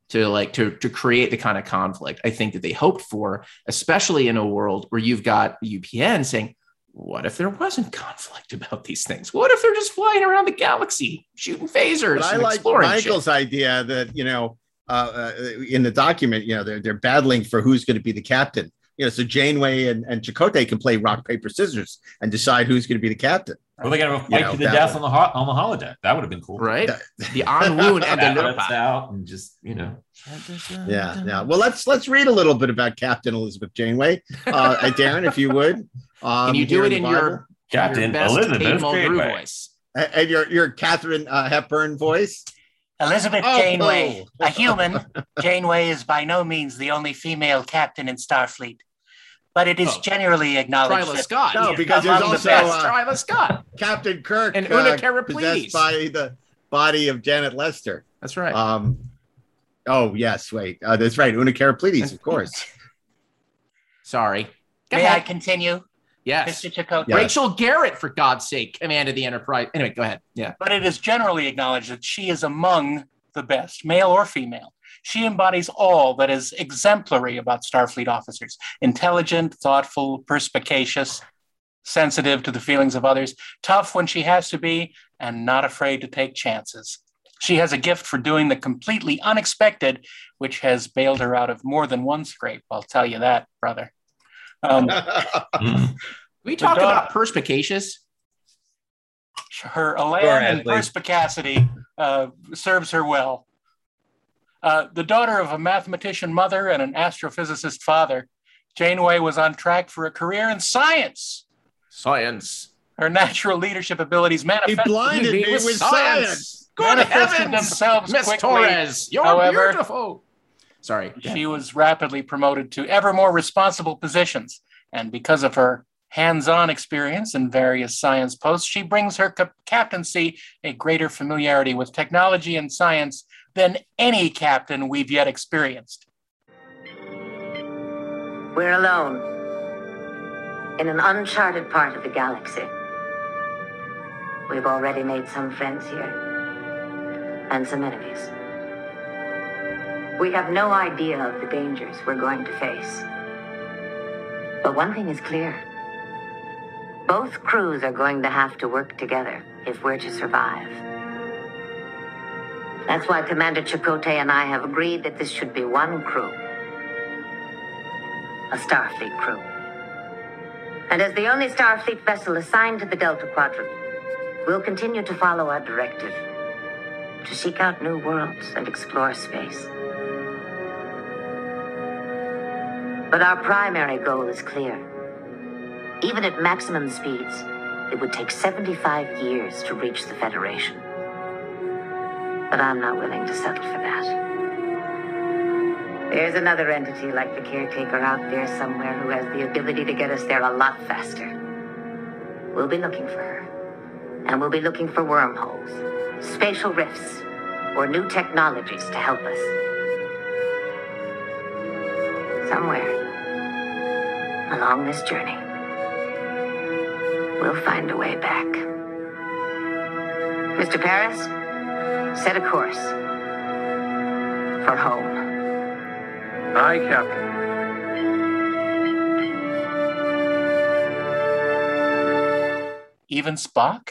to like to to create the kind of conflict I think that they hoped for, especially in a world where you've got UPN saying, what if there wasn't conflict about these things? What if they're just flying around the galaxy shooting phasers But I and like exploring shit? Michael's idea that you know uh, uh, in the document, you know, they're they're battling for who's going to be the captain. You know, so Janeway and, and Chakotay can play rock paper scissors and decide who's going to be the captain. Well, they got to You fight know, to the death would- on the ho- on the holodeck. That would have been cool, right? The Anwoon and the Lurpa. out and just you know. Yeah, yeah. Well, let's let's read a little bit about Captain Elizabeth Janeway, uh, Darren, if you would. Um, Can you do it the in your, Captain your best Elizabeth Kate Mulgrew Janeway. voice? And your your Catherine uh, Hepburn voice? Elizabeth Oh, Janeway, oh. a human. Janeway is by no means the only female captain in Starfleet, but it is Oh. generally acknowledged Twyla that Scott. No, Yeah, because there's among the also best. uh, Twyla Scott. Captain Kirk And Una uh, Karaplides. possessed by the body of Janet Lester. That's right. Um, oh yes, wait, uh, that's right, Una Karaplides, of course. Sorry. Go May I ahead. continue, Yes. Mr. Chakotay? Yeah. Rachel Garrett, for God's sake, commanded the Enterprise. Anyway, go ahead. Yeah. But it is generally acknowledged that she is among the best, male or female. She embodies all that is exemplary about Starfleet officers intelligent, thoughtful, perspicacious, sensitive to the feelings of others, tough when she has to be, and not afraid to take chances. She has a gift for doing the completely unexpected, which has bailed her out of more than one scrape. I'll tell you that, brother. Um, we talk daughter- about perspicacious. her elan Sure, and Ashley. perspicacity uh, serves her well. Uh, the daughter of a mathematician mother and an astrophysicist father, Janeway was on track for a career in science. Science. Her natural leadership abilities he manifested, blinded me with science. Good manifested heavens, themselves Miss quickly. Torres, you're However, beautiful. Sorry. She was rapidly promoted to ever more responsible positions. And because of her hands on experience in various science posts, she brings her cap- captaincy a greater familiarity with technology and science than any captain we've yet experienced. We're alone. In an uncharted part of the galaxy. We've already made some friends here. and some enemies. We have no idea of the dangers we're going to face. But one thing is clear. Both crews are going to have to work together if we're to survive. That's why Commander Chakotay and I have agreed that this should be one crew. A Starfleet crew. And as the only Starfleet vessel assigned to the Delta Quadrant, we'll continue to follow our directive to seek out new worlds and explore space. But our primary goal is clear. Even at maximum speeds, it would take 75 years to reach the Federation. But I'm not willing to settle for that. There's another entity like the caretaker out there somewhere who has the ability to get us there a lot faster. We'll be looking for her. And we'll be looking for wormholes, spatial rifts, or new technologies to help us. Somewhere along this journey, we'll find a way back. Mr. Paris, set a course for home. Aye, Captain. Even Spock?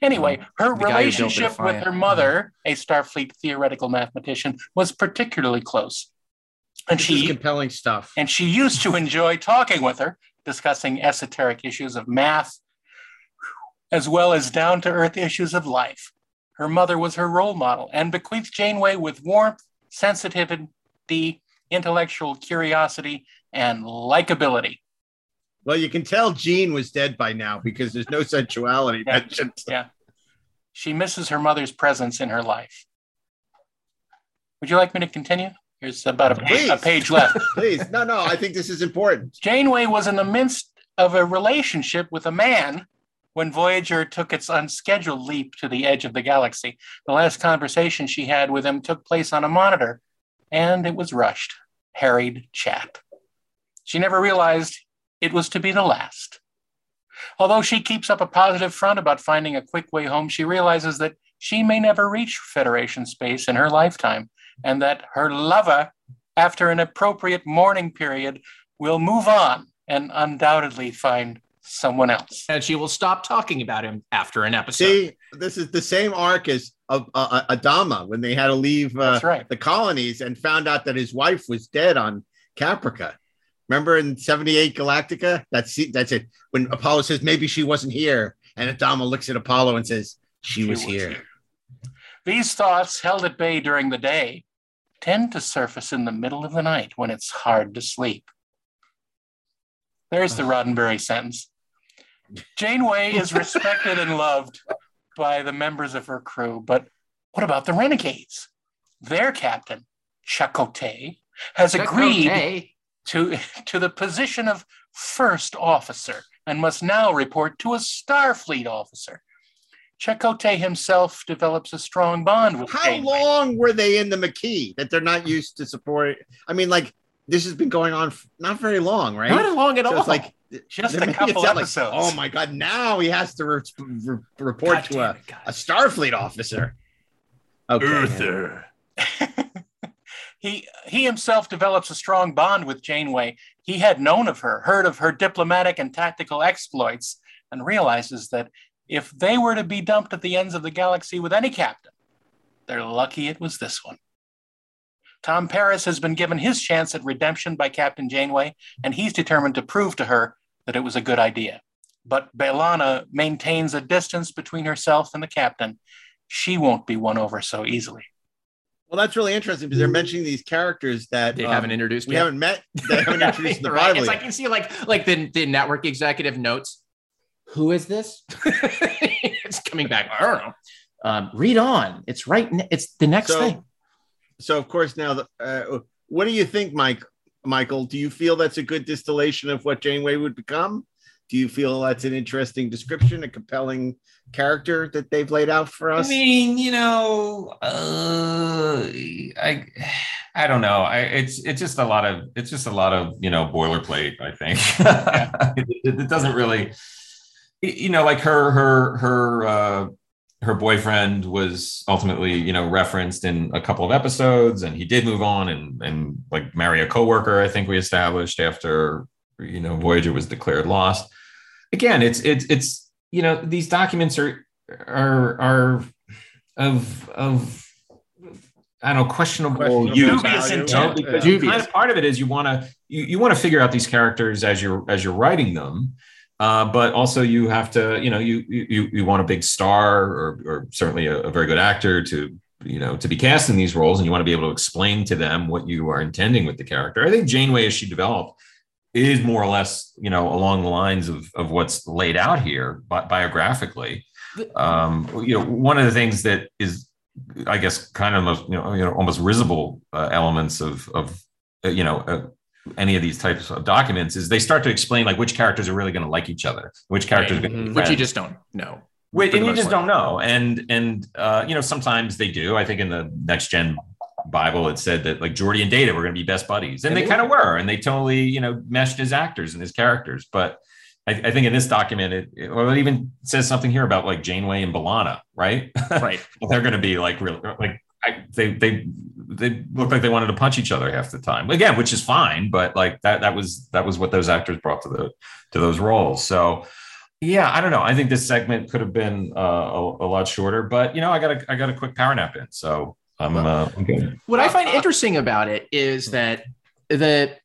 Anyway, hmm. her The guy who built the relationship with her mother, a Starfleet theoretical mathematician, was particularly close. And This is she compelling stuff. and she used to enjoy talking with her, discussing esoteric issues of math, as well as down to earth issues of life. Her mother was her role model and bequeathed Janeway with warmth, sensitivity, intellectual curiosity, and likability. Well, you can tell Gene was dead by now because there's no sensuality mentioned. Yeah. She misses her mother's presence in her life. Would you like me to continue? Here's about a, pa- a page left. Please, no, no, I think this is important. Janeway was in the midst of a relationship with a man when Voyager took its unscheduled leap to the edge of the galaxy. The last conversation she had with him took place on a monitor, and it was rushed, harried chat. She never realized it was to be the last. Although she keeps up a positive front about finding a quick way home, she realizes that she may never reach Federation space in her lifetime, and that her lover, after an appropriate mourning period, will move on and undoubtedly find someone else. And she will stop talking about him after an episode. See, this is the same arc as uh, uh, Adama when they had to leave uh, That's right. the colonies and found out that his wife was dead on Caprica. Remember in 78 Galactica? That's that's it. When Apollo says maybe she wasn't here, and Adama looks at Apollo and says she, was, was here. These thoughts, held at bay during the day, tend to surface in the middle of the night when it's hard to sleep. There's the Roddenberry sentence. Janeway is respected and loved by the members of her crew, but what about the renegades? Their captain, Chakotay, has agreed Chakotay. to, to the position of first officer and must now report to a Starfleet officer. Chakotay himself develops a strong bond with How Janeway. long were they in the Maquis that they're not used to support? I mean, like this has been going on f- not very long, right? Not long at So all. It's like Just a couple sound like, episodes. oh my god! Now he has to re- re- report to a, a Starfleet officer. Okay. he he himself develops a strong bond with Janeway. He had known of her, heard of her diplomatic and tactical exploits, and realizes that if they were to be dumped at the ends of the galaxy with any captain, they're lucky it was this one. Tom Paris has been given his chance at redemption by Captain Janeway, and he's determined to prove to her that it was a good idea. But B'Elanna maintains a distance between herself and the captain. She won't be won over so easily. Well, that's really interesting because they're mentioning these characters that They um, haven't introduced We yet. haven't met. They haven't introduced the right? It's yet. like you see, like like the the network executive notes. Who is this? it's coming back. I don't know. Um, read on. It's right. Ne- it's the next so, thing. so of course now, the, uh, what do you think, Mike? Michael, do you feel that's a good distillation of what Janeway would become? Do you feel that's an interesting description, a compelling character that they've laid out for us? I mean, you know, uh, I I don't know. I it's it's just a lot of it's just a lot of you know boilerplate. I think it, it doesn't really, you know, like her her her uh, her boyfriend was ultimately, you know, referenced in a couple of episodes, and he did move on and and like marry a coworker. I think we established after you know Voyager was declared lost. Again, it's it's it's you know these documents are are are of of I don't know questionable, Questionable use. value. you know, Dubious. because Dubious. kind of part of it is you want to you, you want to figure out these characters as you're as you're writing them. Uh, but also you have to, you know, you you you want a big star or, or certainly a, a very good actor to, you know, to be cast in these roles, and you want to be able to explain to them what you are intending with the character. I think Janeway, as she developed, is more or less, you know, along the lines of of what's laid out here, bi- biographically. Um, you know, one of the things that is, I guess, kind of most, you know, you know, almost risible uh, elements of of uh, you know. Any of these types of documents is they start to explain like which characters are really going to like each other, which characters are going to be which you just don't know. Wait, and you just part. don't know. And and uh, you know, sometimes they do. I think in the next gen Bible, it said that like Jordy and Data were going to be best buddies, and, And they, kind of were. and they totally you know meshed as actors and as characters. But I, I think in this document, it, it well, it even says something here about like Janeway and B'Elanna, right? Right. They're going to be like real like. I, they they they look like they wanted to punch each other half the time again, which is fine. But like that that was that was what those actors brought to the to those roles. So yeah, I don't know. I think this segment could have been uh, a, a lot shorter, but you know, I got a I got a quick power nap in, so I'm uh, good. What I find interesting about it is that the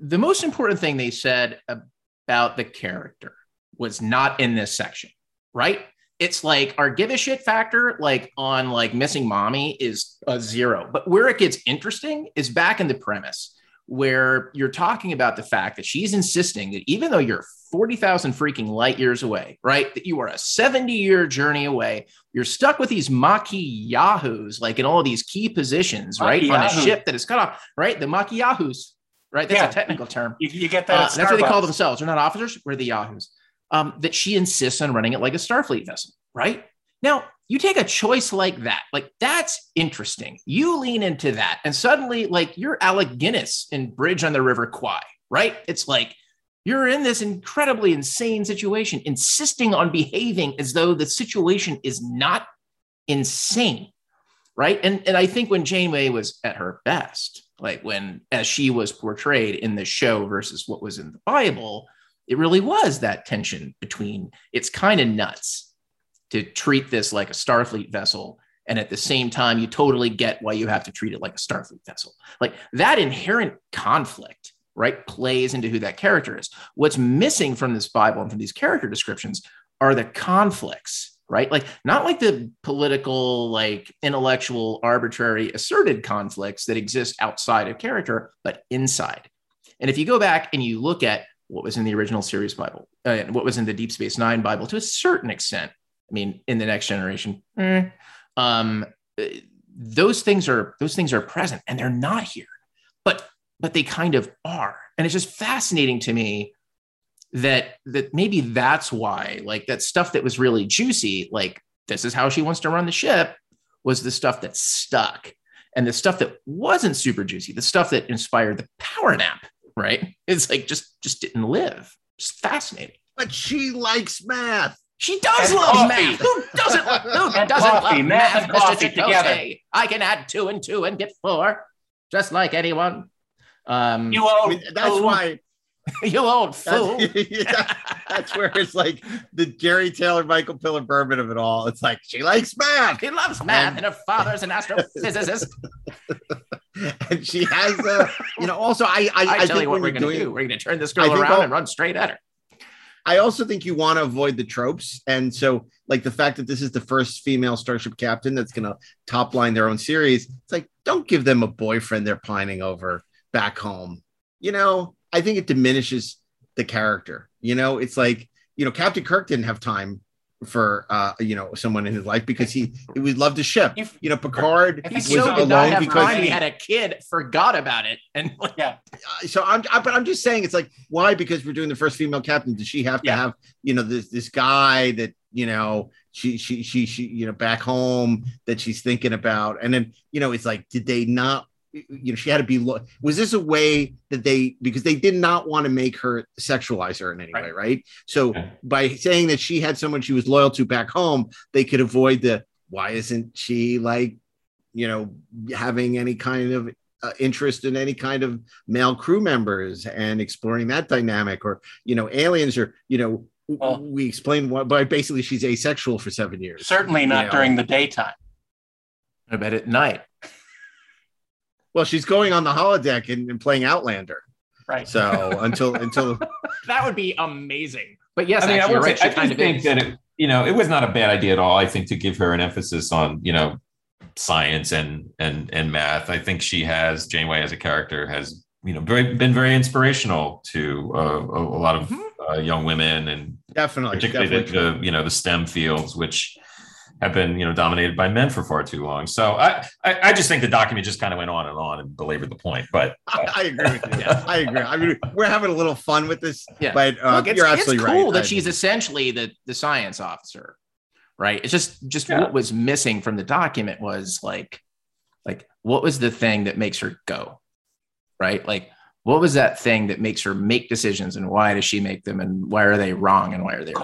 the most important thing they said about the character was not in this section, right? It's like our give a shit factor, like on like missing mommy, is a zero. But where it gets interesting is back in the premise where you're talking about the fact that she's insisting that even though you're 40,000 freaking light years away, right? That you are a 70 year journey away. You're stuck with these Maquis Yahoos, like in all these key positions, right? On a ship that is cut off, right? The Maquis Yahoos, right? That's Yeah. a technical term. You, you get that. Uh, that's what they call themselves. They're not officers, we're the Yahoos. Um, that she insists on running it like a Starfleet vessel, right? Now, you take a choice like that, like that's interesting. You lean into that, and suddenly, like you're Alec Guinness in Bridge on the River Kwai, right? It's like you're in this incredibly insane situation, insisting on behaving as though the situation is not insane, right? And and I think when Janeway was at her best, like when as she was portrayed in the show versus what was in the Bible, it really was that tension between it's kind of nuts to treat this like a Starfleet vessel. And at the same time, you totally get why you have to treat it like a Starfleet vessel. Like that inherent conflict, right, plays into who that character is. What's missing from this Bible and from these character descriptions are the conflicts, right? Like not like the political, like intellectual, arbitrary, asserted conflicts that exist outside of character, but inside. And if you go back and you look at what was in the original series Bible uh, and what was in the Deep Space Nine Bible to a certain extent, I mean, in the next generation, eh, um, uh, those things are those things are present and they're not here, but but they kind of are, and it's just fascinating to me that that maybe that's why like that stuff that was really juicy, like this is how she wants to run the ship, was the stuff that stuck, and the stuff that wasn't super juicy, the stuff that inspired the power nap, right? It's like just just didn't live. It's fascinating. But she likes math. She does And love coffee. math. Who doesn't love, who And doesn't coffee. love Math math, and Mr. coffee together. Chakotay? I can add two and two and get four, just like anyone. Um, You old I mean, that's fool. why. you old fool. That's, yeah, that's where it's like the Jeri Taylor, Michael Piller Berman of it all. It's like she likes math, He loves math, and her father's an astrophysicist. and she has a, you know. Also, I, I, I, I, tell you what we're going to do. We're going to turn this girl around all- and run straight at her. I also think you want to avoid the tropes. And so, like the fact that this is the first female starship captain that's going to top line their own series, it's like, don't give them a boyfriend they're pining over back home. You know, I think it diminishes the character. You know, it's like, you know, Captain Kirk didn't have time for uh you know someone in his life because he he would love to ship. You know picard If he was so alone because time, he had a kid, forgot about it, and yeah. so I'm, I, but I'm just saying it's like why? Because we're doing the first female captain. Does she have to have you know this this guy that you know she she she she you know back home that she's thinking about? And then you know it's like did they not you know she had to be lo- was this a way that they because they did not want to make her sexualize her in any way right so by saying that she had someone she was loyal to back home they could avoid the why isn't she like you know having any kind of uh, interest in any kind of male crew members and exploring that dynamic or you know aliens or you know w- we explained why by basically she's asexual for seven years Certainly not You know? during the daytime. I bet at night. Well she's going on the holodeck and, and playing outlander right so until until that would be amazing. But yes, I mean, actually, I, you're right. say, I kind do of think is. that it, you know, it was not a bad idea at all. I think to give her an emphasis on, you know, science and and and math. I think she has Janeway as a character has, you know, very been very inspirational to uh, a, a lot of uh, young women and definitely particularly definitely the, the you know the STEM fields, which have been you know dominated by men for far too long. So I I, I just think the document just kind of went on and on and belabored the point. But I, I agree with you. Yeah. I agree. I mean, we're having a little fun with this, Yeah. but uh, Look, it's, you're absolutely it's cool right. that I- she's essentially the the science officer, right? It's just just Yeah. what was missing from the document was like like what was the thing that makes her go, right? Like what was that thing that makes her make decisions and why does she make them and why are they wrong and why are they right?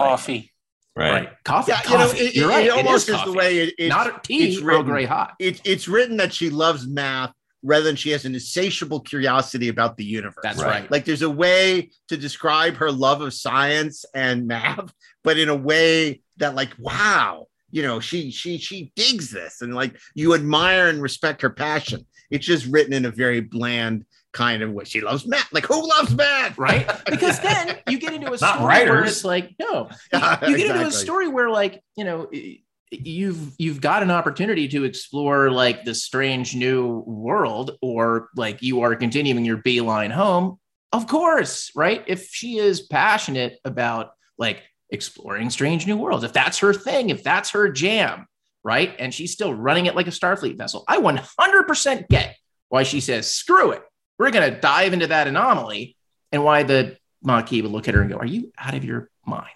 Coffee. right. Coffee. Yeah, You know, it, You're it- right. it almost is is, the way it, it's not tea. It's Earl written. Grey hot. It's it's written that she loves math rather than she has an insatiable curiosity about the universe. That's Right. right. Like there's a way to describe her love of science and math, but in a way that like wow, you know, she she she digs this and like you admire and respect her passion. It's just written in a very bland kind of what She loves math. Like who loves math? right? Because then you get into a Not story where it's like, no, Yeah, you get into a story where like, you know, you've you've got an opportunity to explore like the strange new world, or like you are continuing your beeline home. Of course, right? If she is passionate about like exploring strange new worlds, if that's her thing, if that's her jam, right? And she's still running it like a Starfleet vessel, I 100% get why she says, screw it. We're going to dive into that anomaly and why the Maquis would look at her and go, Are you out of your mind?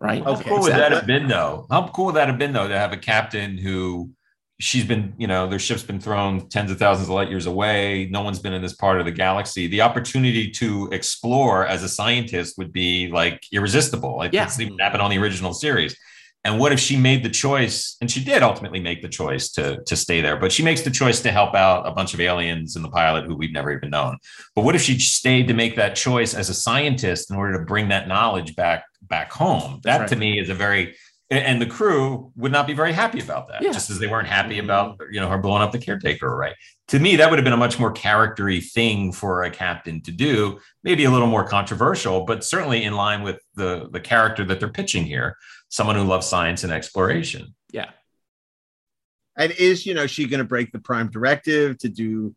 Right? How Okay, cool would that that- have been though? How cool would that have been though to have a captain who she's been, you know, their ship's been thrown tens of thousands of light years away. No one's been in this part of the galaxy. The opportunity to explore as a scientist would be like irresistible. Like Yeah. it's even happened on the original series. And what if she made the choice, and she did ultimately make the choice to, to stay there, but she makes the choice to help out a bunch of aliens in the pilot who we've never even known. But what if she stayed to make that choice as a scientist in order to bring that knowledge back back home? That right. to me is a very and the crew would not be very happy about that, Yeah. just as they weren't happy mm-hmm. about you know her blowing up the caretaker, right? To me, that would have been a much more charactery thing for a captain to do, maybe a little more controversial, but certainly in line with the the character that they're pitching here, someone who loves science and exploration. Yeah. And is you know she going to break the prime directive to do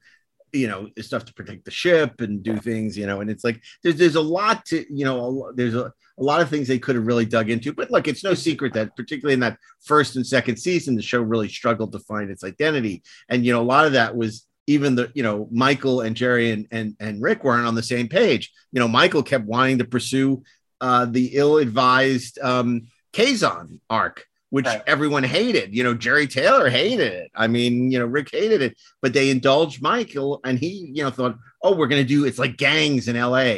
you know stuff to protect the ship and do things you know? And it's like there's there's a lot to you know a, there's a, a lot of things they could have really dug into. But look it's no secret that particularly in that first and second season the show really struggled to find its identity. And you know a lot of that was even the you know michael and jeri and and, and rick weren't on the same page. You know michael kept wanting to pursue uh the ill-advised um kazon arc which Right. everyone hated. You know, Jeri Taylor hated it. I mean, you know, Rick hated it, but they indulged Michael and he, you know, thought, oh, we're going to do it's like gangs in LA,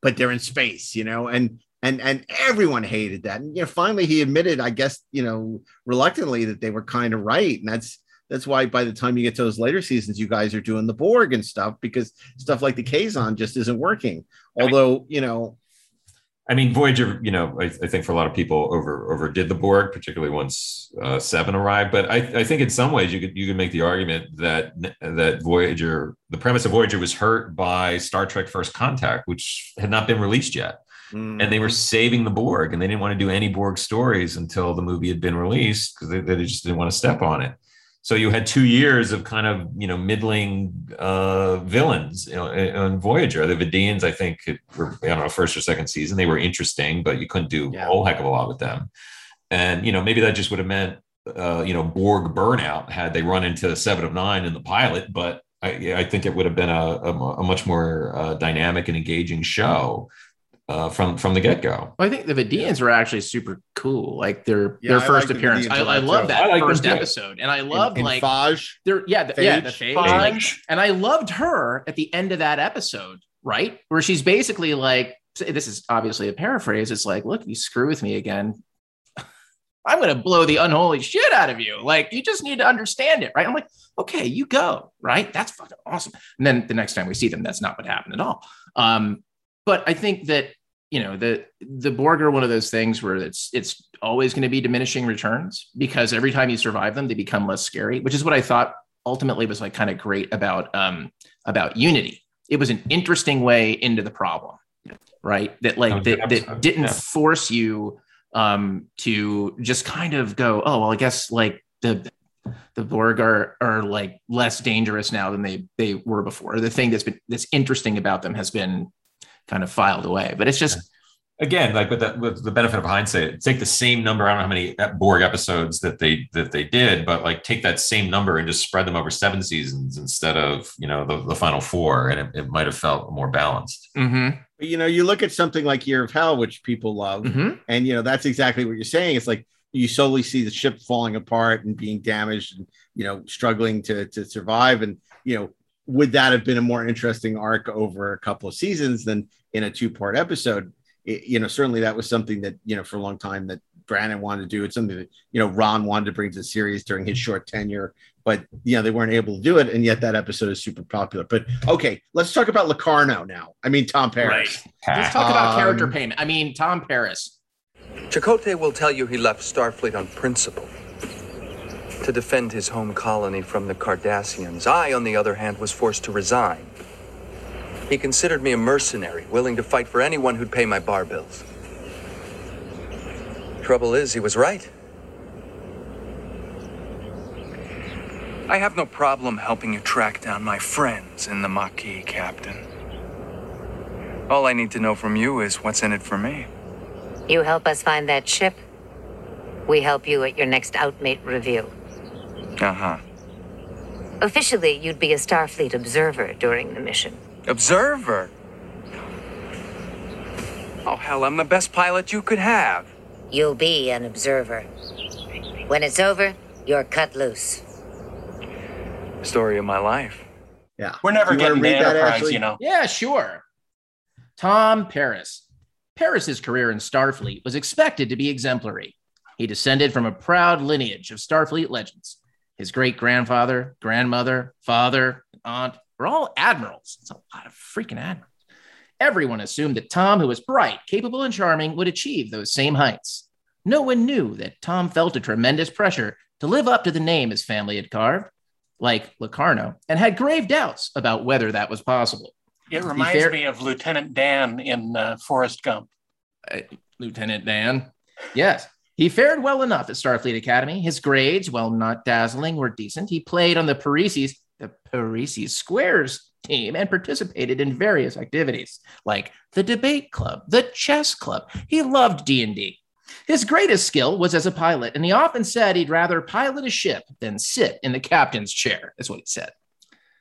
but they're in space, you know, and and and everyone hated that. And you know, finally he admitted, I guess, you know, reluctantly that they were kind of right. And that's that's why by the time you get to those later seasons, you guys are doing the Borg and stuff because stuff like the Kazon just isn't working. Although, you know, I mean, Voyager, you know, I, I think for a lot of people over overdid the Borg, particularly once uh, Seven arrived. But I, I think in some ways you could you could make the argument that that Voyager, the premise of Voyager, was hurt by Star Trek: First Contact, which had not been released yet, and they were saving the Borg, and they didn't want to do any Borg stories until the movie had been released because they, they just didn't want to step on it. So you had two years of kind of you know middling uh, villains you know, on Voyager. The Vidians, I think, were I don't know first or second season. They were interesting, but you couldn't do a whole heck of a lot with them. And you know maybe that just would have meant uh, you know Borg burnout had they run into Seven of Nine in the pilot. But I, I think it would have been a, a, a much more uh, dynamic and engaging show uh, from from the get go. Well, I think the Vidians were actually super cool. Like their Yeah, their I first like appearance. Vidians I, a I love that I like first episode, and I loved in like Phage. their yeah the, yeah the Phage. phage. Phage. and I loved her at the end of that episode, right? Where she's basically like, this is obviously a paraphrase. It's like, look, you screw with me again. I'm going to blow the unholy shit out of you. Like, you just need to understand it, right? I'm like, okay, you go, right? That's fucking awesome. And then the next time we see them, that's not what happened at all. Um, but I think that, you know, the the Borg are one of those things where it's it's always going to be diminishing returns because every time you survive them, they become less scary, which is what I thought ultimately was like kind of great about um about Unity. It was an interesting way into the problem, right? That like was that, that didn't yeah. force you um to just kind of go, oh well, I guess like the the Borg are are like less dangerous now than they they were before. The thing that's been that's interesting about them has been kind of filed away, but it's just Again, like with the, with the benefit of hindsight, take the same number. I don't know how many Borg episodes that they that they did, but like take that same number and just spread them over seven seasons instead of you know the, the final four, and it, it might have felt more balanced. mm-hmm, you know, you look at something like Year of Hell, which people love, mm-hmm. and you know that's exactly what you're saying. It's like you slowly see the ship falling apart and being damaged, and you know struggling to to survive. And you know, would that have been a more interesting arc over a couple of seasons than in a two part episode? It- you know, certainly that was something that you know for a long time that Brannon wanted to do. It's something that you know Ron wanted to bring to the series during his short tenure, but you know they weren't able to do it, and yet that episode is super popular. But okay, let's talk about Locarno now. I mean Tom Paris. Let's talk about Um, character payment. I mean, Tom Paris. Chakotay will tell you he left Starfleet on principle. To defend his home colony from the Cardassians. I, on the other hand, was forced to resign. He considered me a mercenary, willing to fight for anyone who'd pay my bar bills. Trouble is, he was right. I have no problem helping you track down my friends in the Maquis, Captain. All I need to know from you is what's in it for me. You help us find that ship. We help you at your next Outmate review. Uh huh. Officially, you'd be a Starfleet observer during the mission. Observer? Oh, hell, I'm the best pilot you could have. You'll be an observer. When it's over, you're cut loose. Story of my life. Yeah. We're never You getting the read Enterprise, Ashley? you know. Yeah, sure. Tom Paris. Paris's career in Starfleet was expected to be exemplary. He descended from a proud lineage of Starfleet legends. His great grandfather, grandmother, father, aunt were all admirals. It's a lot of freaking admirals. Everyone assumed that Tom, who was bright, capable, and charming, would achieve those same heights. No one knew that Tom felt a tremendous pressure to live up to the name his family had carved, like Locarno, and had grave doubts about whether that was possible. It reminds fair- me of Lieutenant Dan in uh, Forrest Gump. Uh, Lieutenant Dan. Yes. He fared well enough at Starfleet Academy. His grades, while not dazzling, were decent. He played on the Parrises, the Parrises Squares team and participated in various activities like the debate club, the chess club. He loved D&D. His greatest skill was as a pilot, and he often said he'd rather pilot a ship than sit in the captain's chair. That's what he said.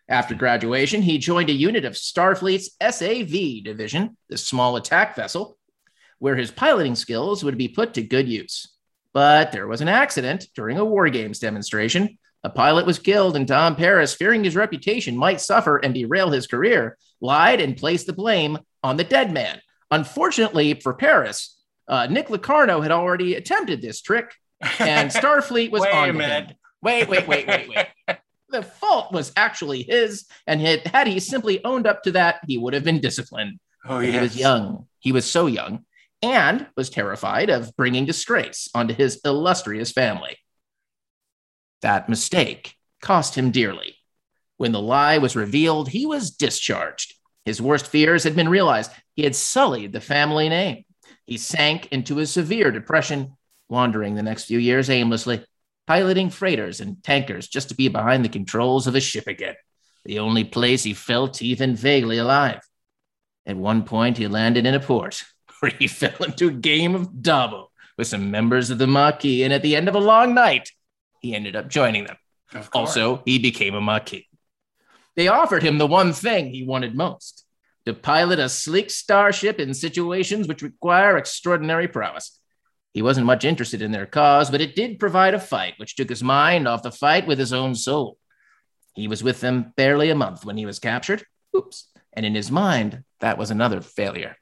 After graduation, he joined a unit of Starfleet's SAV division, the small attack vessel, where his piloting skills would be put to good use. But there was an accident during a War Games demonstration. A pilot was killed, and Tom Paris, fearing his reputation might suffer and derail his career, lied and placed the blame on the dead man. Unfortunately for Paris, uh, Nick Locarno had already attempted this trick, and Starfleet was Wait on a to him. minute. Wait, wait, wait, wait, wait. the fault was actually his, and had, had he simply owned up to that, he would have been disciplined. Oh, But He was young. He was so young and was terrified of bringing disgrace onto his illustrious family. That mistake cost him dearly. When the lie was revealed, he was discharged. His worst fears had been realized. He had sullied the family name. He sank into a severe depression, wandering the next few years aimlessly, piloting freighters and tankers just to be behind the controls of a ship again, the only place he felt even vaguely alive. At one point, he landed in a port where he fell into a game of Dabo with some members of the Maquis, and at the end of a long night, he ended up joining them. Also, he became a Maquis. They offered him the one thing he wanted most to pilot a sleek starship in situations which require extraordinary prowess. He wasn't much interested in their cause, but it did provide a fight which took his mind off the fight with his own soul. He was with them barely a month when he was captured. Oops. And in his mind, that was another failure.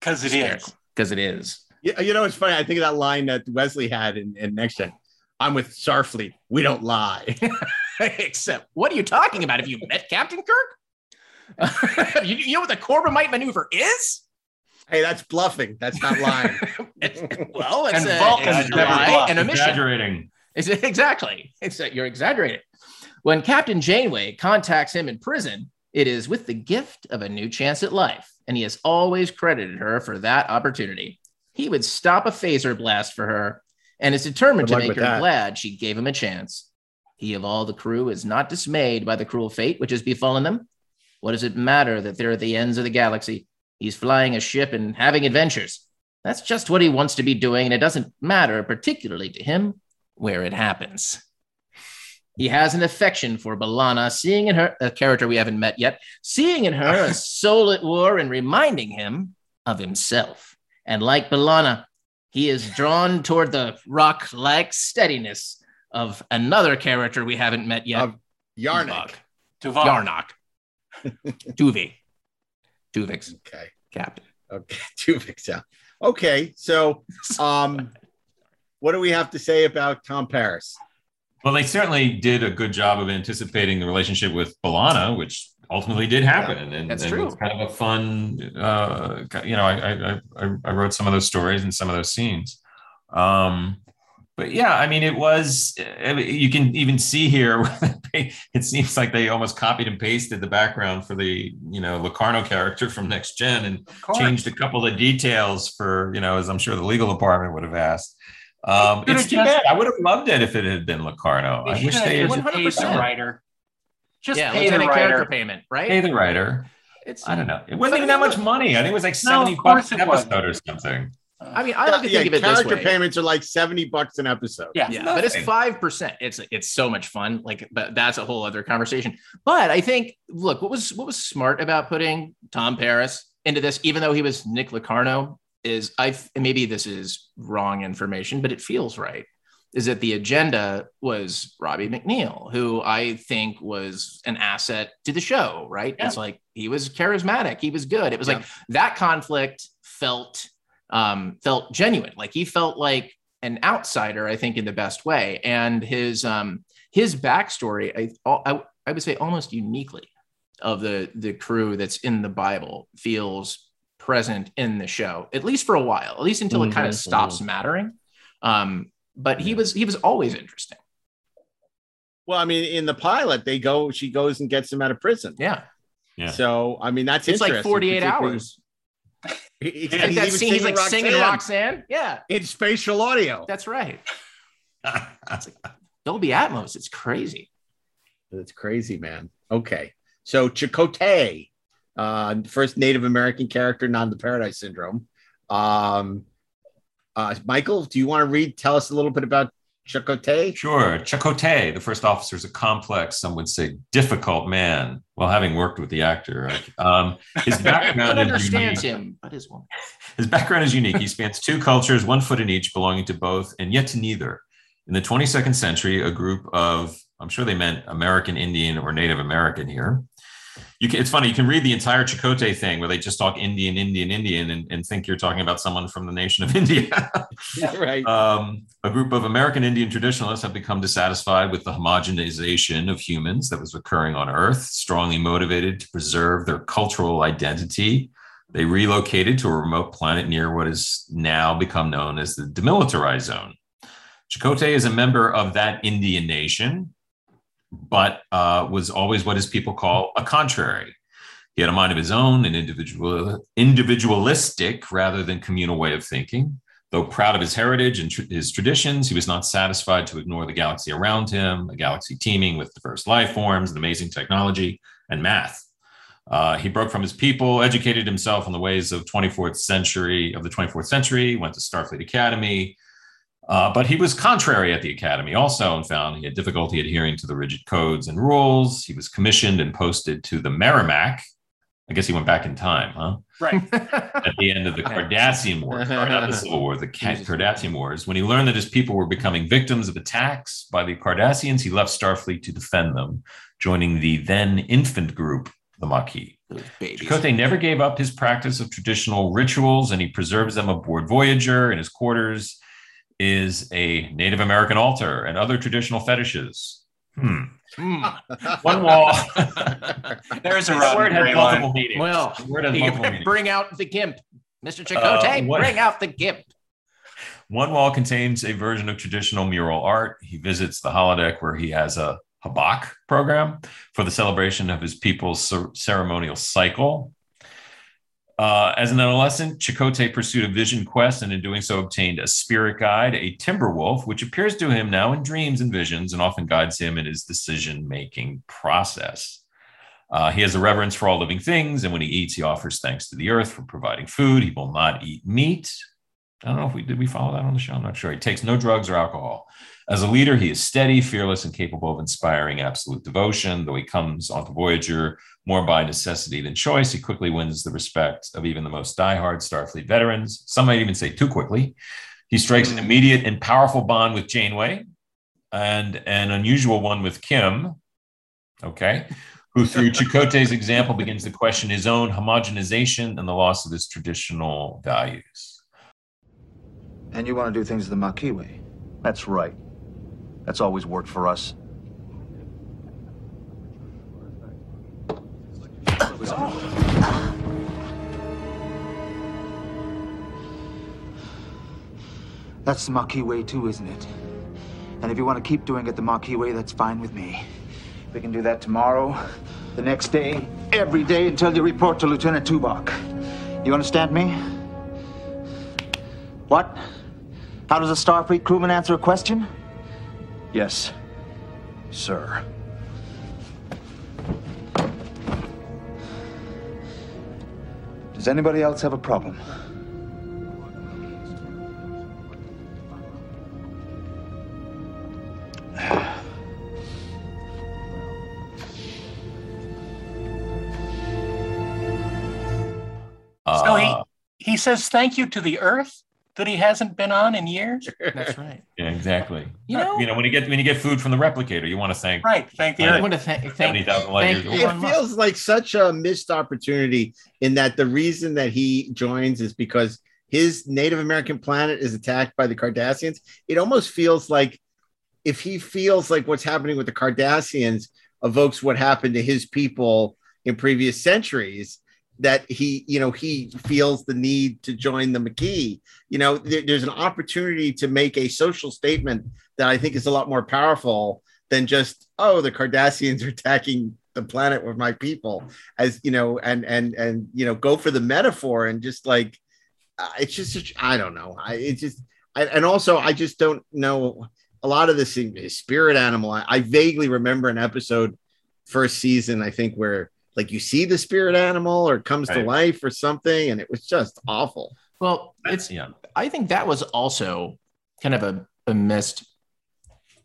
Because it is. Because it is. Yeah, you know, it's funny. I think of that line that Wesley had in, in Next Gen. I'm with Starfleet. We don't lie. Except, what are you talking about? Have you met Captain Kirk? you, you know what the Corbomite maneuver is? Hey, that's bluffing. That's not lying. well, it's And a, Vulcans it's a never lie bluff. and a mission. Exaggerating. It's, exactly. It's that you're exaggerating. When Captain Janeway contacts him in prison, it is with the gift of a new chance at life, and he has always credited her for that opportunity. He would stop a phaser blast for her and is determined Good to make her that. glad she gave him a chance. He of all the crew is not dismayed by the cruel fate which has befallen them. What does it matter that they're at the ends of the galaxy? He's flying a ship and having adventures. That's just what he wants to be doing, and it doesn't matter particularly to him where it happens. He has an affection for B'Elanna, seeing in her a character we haven't met yet, seeing in her a soul at war and reminding him of himself. And like B'Elanna, he is drawn toward the rock-like steadiness of another character we haven't met yet. Yarnak. Yarnock. Tuvi. Tuvix. Okay. Captain. Okay. Tuvix. Yeah. Okay. So, um, what do we have to say about Tom Paris? Well, they certainly did a good job of anticipating the relationship with B'Elanna, which ultimately did happen. and, that's and true. it's kind of a fun, uh, you know, I, I, I, I wrote some of those stories and some of those scenes. Um, but yeah, I mean, it was, you can even see here, it seems like they almost copied and pasted the background for the, you know, Locarno character from Next Gen and changed a couple of details for, you know, as I'm sure the legal department would have asked. Um, it's too just- bad. I would have loved it if it had been Locarno. I wish they had just paid the 100%. writer. Just yeah, pay the lieutenant character writer. payment, right? pay the writer. It's I don't know. It wasn't even that much money. I think it was like No, 70 of bucks an it wasn't. episode or something. I mean, I like to yeah, think of it this character way. payments are like 70 bucks an episode. Yeah. yeah, but it's five percent. It's it's so much fun. Like, but that's a whole other conversation. But I think, look, what was what was smart about putting Tom Paris into this, even though he was Nick Locarno, is I maybe this is wrong information, but it feels right. Is that the agenda was Robbie McNeill, who I think was an asset to the show, right? Yeah. It's like he was charismatic, he was good. It was Yeah. like that conflict felt um felt genuine. Like he felt like an outsider, I think, in the best way. And his um his backstory, I I, I would say almost uniquely of the the crew that's in the Bible feels present in the show, at least for a while, at least until it kind of stops mattering. Um, but he was he was always interesting. Well, I mean, in the pilot, they go, she goes and gets him out of prison. Yeah. Yeah. So, I mean, that's It's like 48 hours. He- he- Like he's that scene, he's like singing Roxanne. Yeah, in spatial audio. that's right. It's like Dolby Atmos. It's crazy. That's crazy, man. Okay. So Chakotay, uh, first Native American character, not in the Paradise Syndrome. Um, uh, Michael, do you want to read? Tell us a little bit about Chakotay. Sure. Chakotay, the first officer, is a complex, some would say difficult man. Well, having worked with the actor, right? um, his background is understands unique. him, but his woman. His background is unique. He spans two cultures, one foot in each, belonging to both, and yet to neither. In the 22nd century, a group of, I'm sure they meant American Indian or Native American here. You can, it's funny, you can read the entire Chakotay thing where they just talk Indian, Indian, Indian, and, and think you're talking about someone from the nation of India. right. Um, a group of American Indian traditionalists have become dissatisfied with the homogenization of humans that was occurring on Earth, strongly motivated to preserve their cultural identity. They relocated to a remote planet near what has now become known as the demilitarized zone. Chakotay is a member of that Indian nation, but uh, was always what his people call a contrary. He had a mind of his own, an individual, individualistic rather than communal way of thinking. Though proud of his heritage and tr- his traditions, he was not satisfied to ignore the galaxy around him, a galaxy teeming with diverse life forms, and amazing technology and math. Uh, he broke from his people, educated himself in the ways of 24th century of the 24th century, went to Starfleet Academy, uh, but he was contrary at the academy also and found he had difficulty adhering to the rigid codes and rules. He was commissioned and posted to the Merrimack, I guess he went back in time, huh? Right. At the end of the Cardassian War, not the Civil War, the Ca- Cardassian Wars, when he learned that his people were becoming victims of attacks by the Cardassians, he left Starfleet to defend them, joining the then infant group, the Maquis. Chakotay never gave up his practice of traditional rituals, and he preserves them aboard Voyager. In his quarters is a Native American altar and other traditional fetishes. Hmm. One wall. There's a This word has multiple line. meanings. Well, word has multiple meanings. bring out the gimp, Mr. Chakotay. Uh, what- bring out the gimp. One wall contains a version of traditional mural art. He visits the holodeck where he has a Habak program for the celebration of his people's cer- ceremonial cycle. Uh, as an adolescent, Chakotay pursued a vision quest and in doing so obtained a spirit guide, a timber wolf, which appears to him now in dreams and visions and often guides him in his decision making process. Uh, he has a reverence for all living things, and when he eats, he offers thanks to the earth for providing food. He will not eat meat. I don't know if we did we follow that on the show. I'm not sure. He takes no drugs or alcohol. As a leader, he is steady, fearless, and capable of inspiring absolute devotion. Though he comes onto Voyager more by necessity than choice, he quickly wins the respect of even the most diehard Starfleet veterans. Some might even say too quickly. He strikes an immediate and powerful bond with Janeway, and an unusual one with Kim. Okay, who through Chakotay's example begins to question his own homogenization and the loss of his traditional values. And you want to do things the Maquis way? That's right. That's always worked for us. That's the Maquis way too, isn't it? And if you want to keep doing it the Maquis way, that's fine with me. We can do that tomorrow, the next day, every day until you report to Lieutenant Tuvok. You understand me? What? How does a Starfleet crewman answer a question? Yes, sir. Does anybody else have a problem? so he Uh, he says thank you to the Earth that he hasn't been on in years. That's right. Yeah, exactly. You know- you know when you get when you get food from the replicator, you want to thank Right. Thank the uh, Earth. want to thank, seventy thousand light years. it feels like such a missed opportunity in that the reason that he joins is because his Native American planet is attacked by the Cardassians. It almost feels like if he feels like what's happening with the Cardassians evokes what happened to his people in previous centuries, that he, you know, he feels the need to join the Maquis. You know, there- there's an opportunity to make a social statement that I think is a lot more powerful than just, oh, the Cardassians are attacking the planet with my people, as you know, and and and you know, go for the metaphor and just like, uh, it's just, I don't know, I it's just, I, and also I just don't know a lot of this is spirit animal. I, I vaguely remember an episode first season, I think, where like you see the spirit animal or it comes to life or something, and it was just awful. Well, it's yeah. I think that was also kind of a, a missed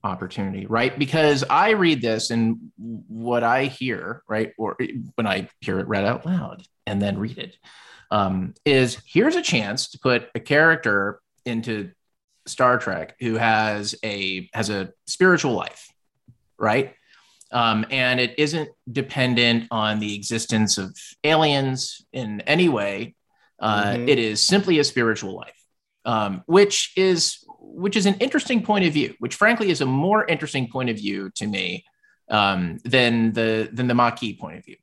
opportunity, right? Because I read this and what I hear, right, or when I hear it read out loud and then read it, um, is here's a chance to put a character into Star Trek who has a has a spiritual life, right? Um, and it isn't dependent on the existence of aliens in any way. Uh, Mhm. it is simply a spiritual life, um, which is which is an interesting point of view. Which, frankly, is a more interesting point of view to me um, than the than the Maquis point of view,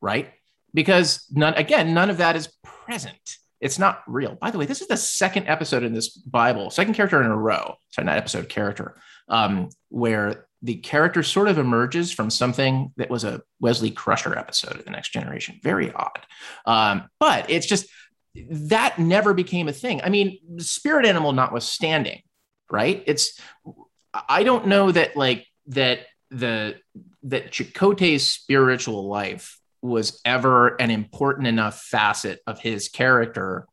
right? Because none again, none of that is present. It's not real. By the way, this is the second episode in this Bible, second character in a row. Sorry, not episode character, um, where the character sort of emerges from something that was a Wesley Crusher episode of The Next Generation. Very odd. Um, but it's just that never became a thing. I mean, spirit animal notwithstanding, right? It's I don't know that like that the that Chakotay's spiritual life was ever an important enough facet of his character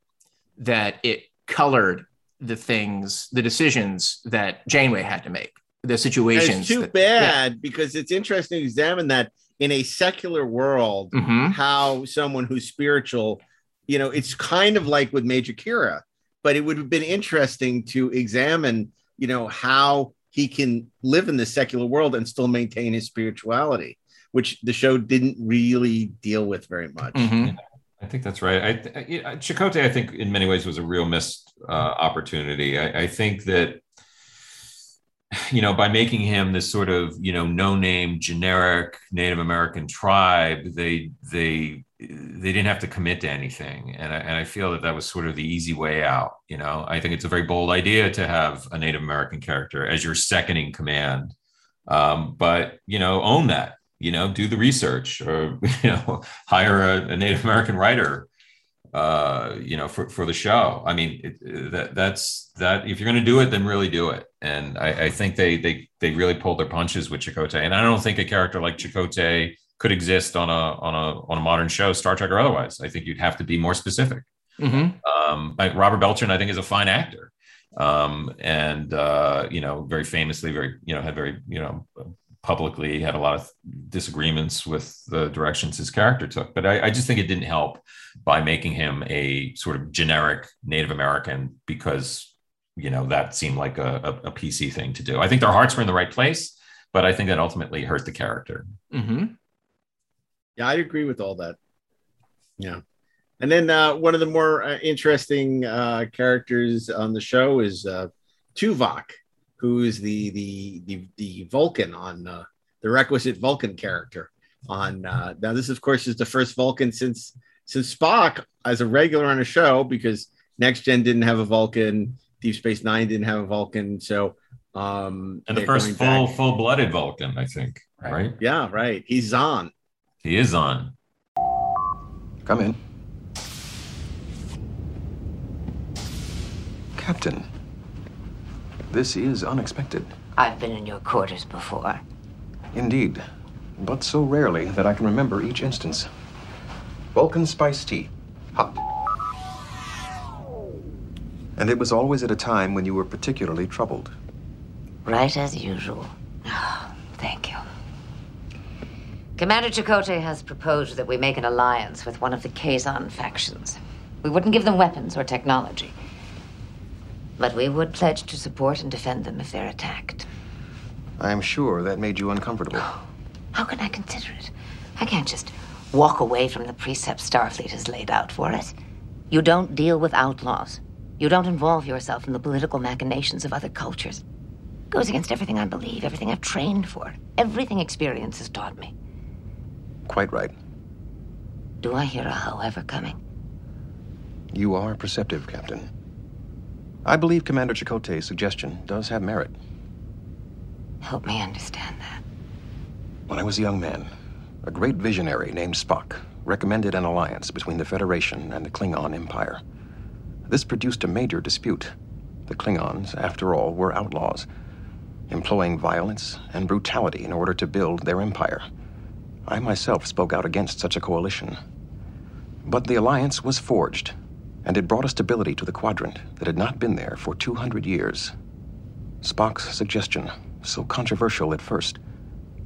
that it colored the things, the decisions that Janeway had to make. The And situations. It's too that- bad because it's interesting to examine that in a secular world, Mhm. how someone who's spiritual, you know, it's kind of like with Major Kira, but it would have been interesting to examine, you know, how he can live in the secular world and still maintain his spirituality, which the show didn't really deal with very much. Mhm. I think that's right. I, I, Chakotay, I think, in many ways, was a real missed uh, opportunity. I, I think that, you know, by making him this sort of, you know, no-name, generic Native American tribe, they they they didn't have to commit to anything, and I, and I feel that that was sort of the easy way out. You know, I think it's a very bold idea to have a Native American character as your second in command, um, but you know, own that you know, do the research or, you know, hire a, a Native American writer, uh, you know, for, for the show. I mean, it, that that's that if you're going to do it, then really do it. And I, I think they, they, they really pulled their punches with Chakotay. And I don't think a character like Chakotay could exist on a, on a, on a modern show, Star Trek or otherwise. I think you'd have to be more specific. Mhm. Um, like Robert Beltran, I think is a fine actor. Um, and, uh, you know, very famously, very, you know, had very, you know, publicly had a lot of disagreements with the directions his character took. But I, I just think it didn't help by making him a sort of generic Native American because, you know, that seemed like a, a, a PC thing to do. I think their hearts were in the right place, but I think that ultimately hurt the character. Mhm. Yeah, I'd agree with all that. Yeah. And then uh, one of the more uh, interesting uh, characters on the show is uh, Tuvok, who is the the the, the Vulcan on uh, the requisite Vulcan character. On uh, now, this of course is the first Vulcan since since Spock as a regular on a show because Next Gen didn't have a Vulcan, Deep Space Nine didn't have a Vulcan, so um, And the first full back- full blooded Vulcan, I think. Right. Yeah, right. He's on. He is on. Come in. Captain, this is unexpected. I've been in your quarters before. Indeed, but so rarely that I can remember each instance. Vulcan spice tea. Hot. And it was always at a time when you were particularly troubled. Right as usual. Oh, thank you. Commander Chakotay has proposed that we make an alliance with one of the Kazon factions. We wouldn't give them weapons or technology. But we would pledge to support and defend them if they're attacked. I am sure that made you uncomfortable. How can I consider it? I can't just walk away from the precepts Starfleet has laid out for us. You don't deal with outlaws. You don't involve yourself in the political machinations of other cultures. It Goes against everything I believe, everything I've trained for, everything experience has taught me. Quite right. Do I hear a however coming? You are perceptive, Captain. I believe Commander Chakotay's suggestion does have merit. Help me understand that. When I was a young man, a great visionary named Spock recommended an alliance between the Federation and the Klingon Empire. This produced a major dispute. The Klingons, after all, were outlaws, employing violence and brutality in order to build their empire. I myself spoke out against such a coalition. But the alliance was forged, and it brought a stability to the quadrant that had not been there for 200 years. Spock's suggestion, so controversial at first,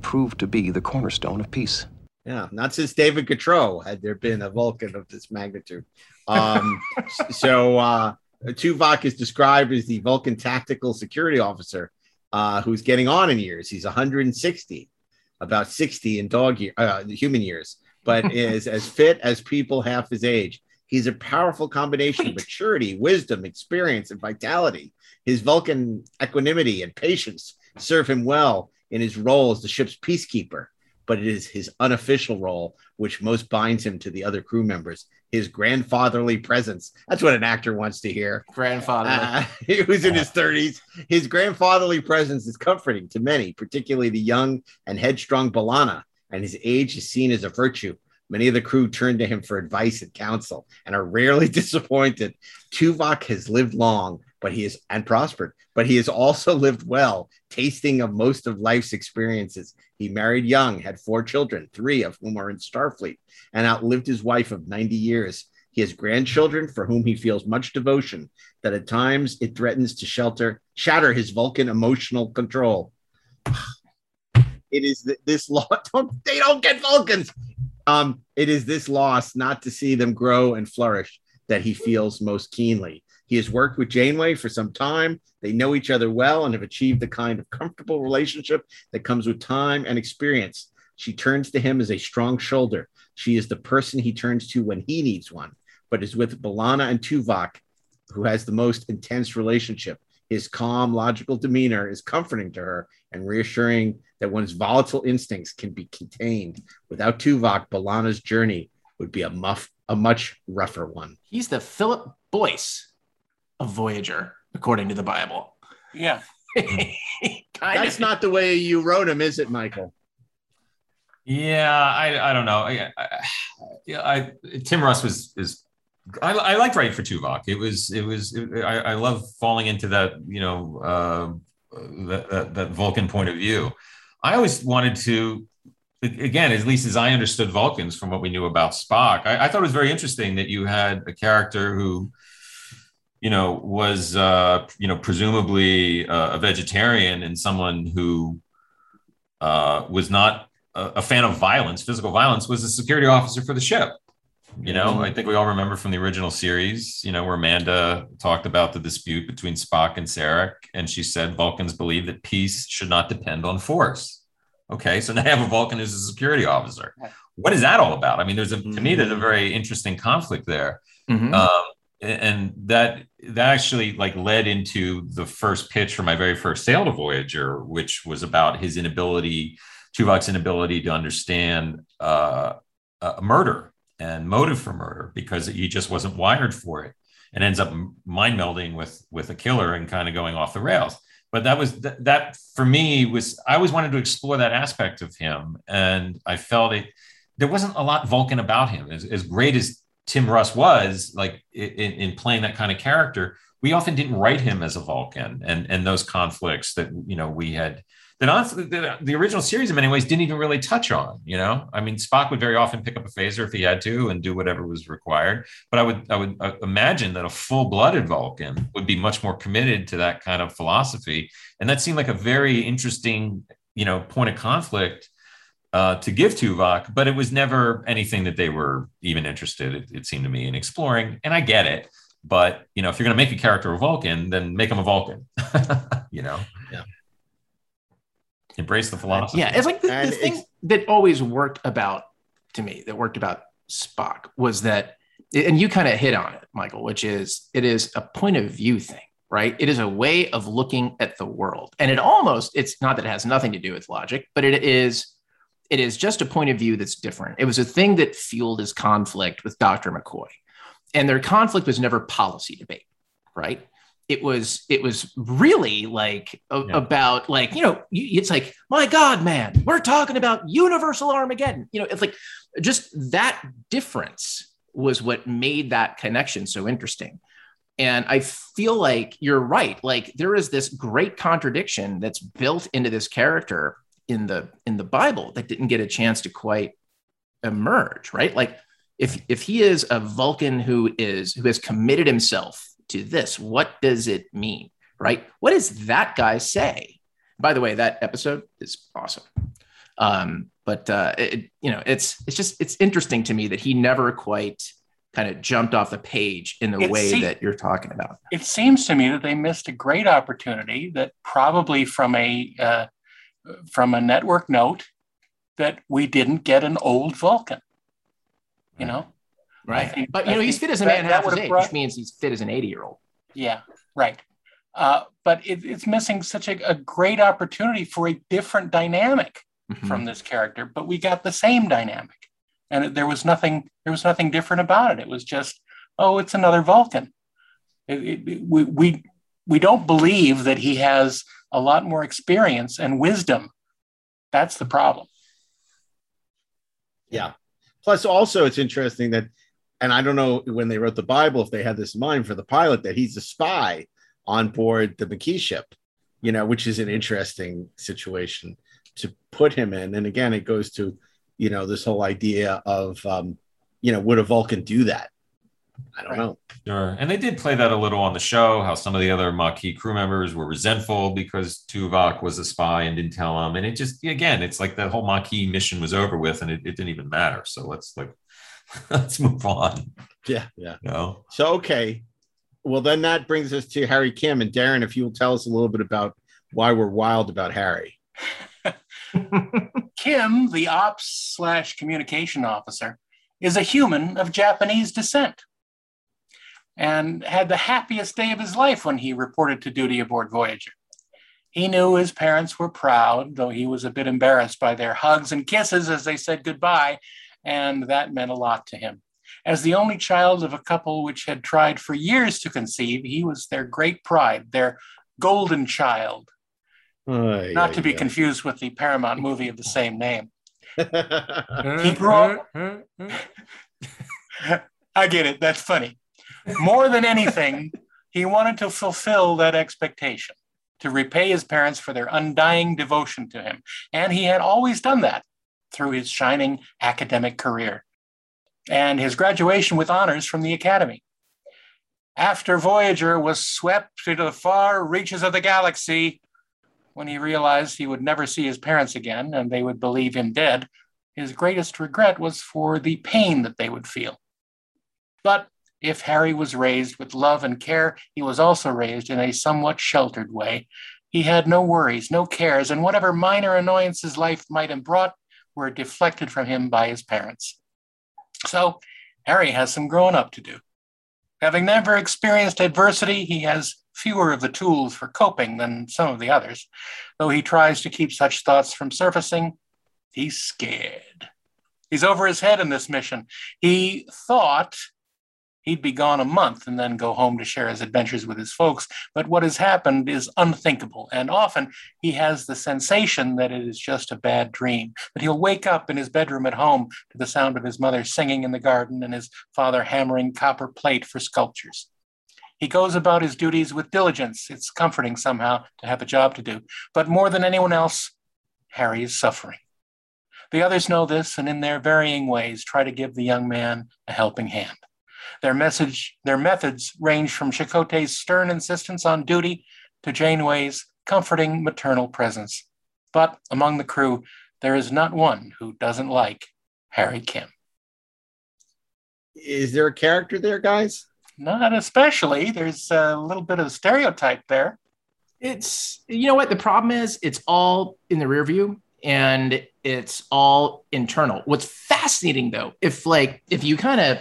proved to be the cornerstone of peace. Yeah, not since David Gautreaux had there been a Vulcan of this magnitude. Um, so uh, Tuvok is described as the Vulcan tactical security officer uh, who's getting on in years. He's 160, about 60 in dog year, uh, human years, but is as fit as people half his age. He's a powerful combination of maturity, wisdom, experience, and vitality. His Vulcan equanimity and patience serve him well in his role as the ship's peacekeeper, but it is his unofficial role which most binds him to the other crew members. His grandfatherly presence. That's what an actor wants to hear. Grandfather. Uh, he was in his 30s. His grandfatherly presence is comforting to many, particularly the young and headstrong B'Elanna, and his age is seen as a virtue. Many of the crew turn to him for advice and counsel and are rarely disappointed. Tuvok has lived long, but he is and prospered, but he has also lived well, tasting of most of life's experiences. He married young, had four children, three of whom are in Starfleet, and outlived his wife of 90 years. He has grandchildren for whom he feels much devotion, that at times it threatens to shelter, shatter his Vulcan emotional control. it is th- this loss. Don't, they don't get Vulcans. Um, it is this loss not to see them grow and flourish that he feels most keenly. He has worked with Janeway for some time. They know each other well and have achieved the kind of comfortable relationship that comes with time and experience. She turns to him as a strong shoulder. She is the person he turns to when he needs one, but is with B'Elanna and Tuvok, who has the most intense relationship. His calm, logical demeanor is comforting to her and reassuring that one's volatile instincts can be contained. Without Tuvok, B'Elanna's journey would be a muff, a much rougher one. He's the Philip Boyce of Voyager, according to the Bible. Yeah. That's not the way you wrote him, is it, Michael? Yeah, I, I don't know. I, I, yeah, I Tim Russ was is I, I liked writing for Tuvok. It was it was it, I, I love falling into that you know uh, that, that that Vulcan point of view. I always wanted to again, at least as I understood Vulcans from what we knew about Spock, I, I thought it was very interesting that you had a character who you know was uh, you know presumably uh, a vegetarian and someone who uh, was not a, a fan of violence, physical violence, was a security officer for the ship. You know, Mm-hmm. I think we all remember from the original series, you know, where Amanda talked about the dispute between Spock and Sarek, and she said Vulcans believe that peace should not depend on force. Okay, so now you have a Vulcan who's a security officer. What is that all about? I mean, there's a to me there's a very interesting conflict there, Mhm. um, and that that actually like led into the first pitch for my very first sale to Voyager, which was about his inability, Tuvok's inability to understand uh, uh, murder and motive for murder because he just wasn't wired for it, and ends up mind melding with with a killer and kind of going off the rails. But that was th- that for me was I always wanted to explore that aspect of him, and I felt it. There wasn't a lot Vulcan about him. As, as great as Tim Russ was, like in, in playing that kind of character, we often didn't write him as a Vulcan, and and those conflicts that you know we had that the, the original series in many ways didn't even really touch on. You know, I mean, Spock would very often pick up a phaser if he had to and do whatever was required. But I would I would uh, imagine that a full blooded Vulcan would be much more committed to that kind of philosophy, and that seemed like a very interesting you know point of conflict uh, to give to Tuvok, but it was never anything that they were even interested, it, it seemed to me, in exploring. And I get it, but you know, if you're going to make a character a Vulcan, then make him a Vulcan. you know, yeah. Embrace the philosophy. Yeah, it's like the, the thing that always worked about to me that worked about Spock was that, and you kind of hit on it, Michael, which is it is a point of view thing, right? It is a way of looking at the world, and it almost it's not that it has nothing to do with logic, but it is it is just a point of view that's different. It was a thing that fueled his conflict with Dr. McCoy, and their conflict was never policy debate, right? it was it was really like a- about like you know it's like my god man we're talking about universal armageddon you know it's like just that difference was what made that connection so interesting and i feel like you're right like there is this great contradiction that's built into this character in the in the bible that didn't get a chance to quite emerge right? Like if if he is a vulcan who is who has committed himself to this what does it mean right? What does that guy say? By the way that episode is awesome. Um but uh it, you know it's it's just it's interesting to me that he never quite kind of jumped off the page in the It way se- that you're talking about. it seems to me that they missed a great opportunity that probably from a uh, from a network note that we didn't get an old Vulcan. You know, right think- but you I know he's fit as a man half his age brought- which means he's fit as an 80 year old Yeah, right. Uh, but it, it's missing such a, a great opportunity for a different dynamic Mm-hmm. from this character. But we got the same dynamic, and it- there was nothing. There was nothing different about it. It was just, oh, it's another Vulcan. It- we we we don't believe that he has a lot more experience and wisdom. That's the problem. Yeah. Plus, also, it's interesting that, and I don't know when they wrote the Bible if they had this in mind for the pilot that he's a spy on board the Maquis ship, you know, which is an interesting situation to put him in. And again, it goes to, you know, this whole idea of, um, you know, would a Vulcan do that? I don't know. Sure. And they did play that a little on the show, how some of the other Maquis crew members were resentful because Tuvok was a spy and didn't tell them. And it just, again, it's like that whole Maquis mission was over with and it, it didn't even matter. So let's like, let's move on. Yeah, yeah. No. So okay. Well, then that brings us to Harry Kim and Darren. If you'll tell us a little bit about why we're wild about Harry. Kim, the ops slash communication officer, is a human of Japanese descent and had the happiest day of his life when he reported to duty aboard Voyager. He knew his parents were proud, though he was a bit embarrassed by their hugs and kisses as they said goodbye, and that meant a lot to him. As the only child of a couple which had tried for years to conceive, he was their great pride, their golden child, Ay, not to be ay. confused with the Paramount movie of the same name. he grew up. I get it. That's funny. More than anything, he wanted to fulfill that expectation, to repay his parents for their undying devotion to him. And he had always done that through his shining academic career and his graduation with honors from the Academy. After Voyager was swept into the far reaches of the galaxy, when he realized he would never see his parents again and they would believe him dead, his greatest regret was for the pain that they would feel. But if Harry was raised with love and care, he was also raised in a somewhat sheltered way. He had no worries, no cares, and whatever minor annoyances life might have brought were deflected from him by his parents. So Harry has some growing up to do. Having never experienced adversity, he has fewer of the tools for coping than some of the others. Though he tries to keep such thoughts from surfacing, he's scared. He's over his head in this mission. He thought he'd be gone a month and then go home to share his adventures with his folks. But what has happened is unthinkable. And often he has the sensation that it is just a bad dream, But he'll wake up in his bedroom at home to the sound of his mother singing in the garden and his father hammering copper plate for sculptures. He goes about his duties with diligence. It's comforting somehow to have a job to do. But more than anyone else, Harry is suffering. The others know this and in their varying ways try to give the young man a helping hand. Their message, their methods range from Chakotay's stern insistence on duty to Janeway's comforting maternal presence. But among the crew, there is not one who doesn't like Harry Kim. Is there a character there, guys? Not especially. There's a little bit of stereotype there. It's you know what the problem is. It's all in the rear view and it's all internal. What's fascinating though, if like if you kind of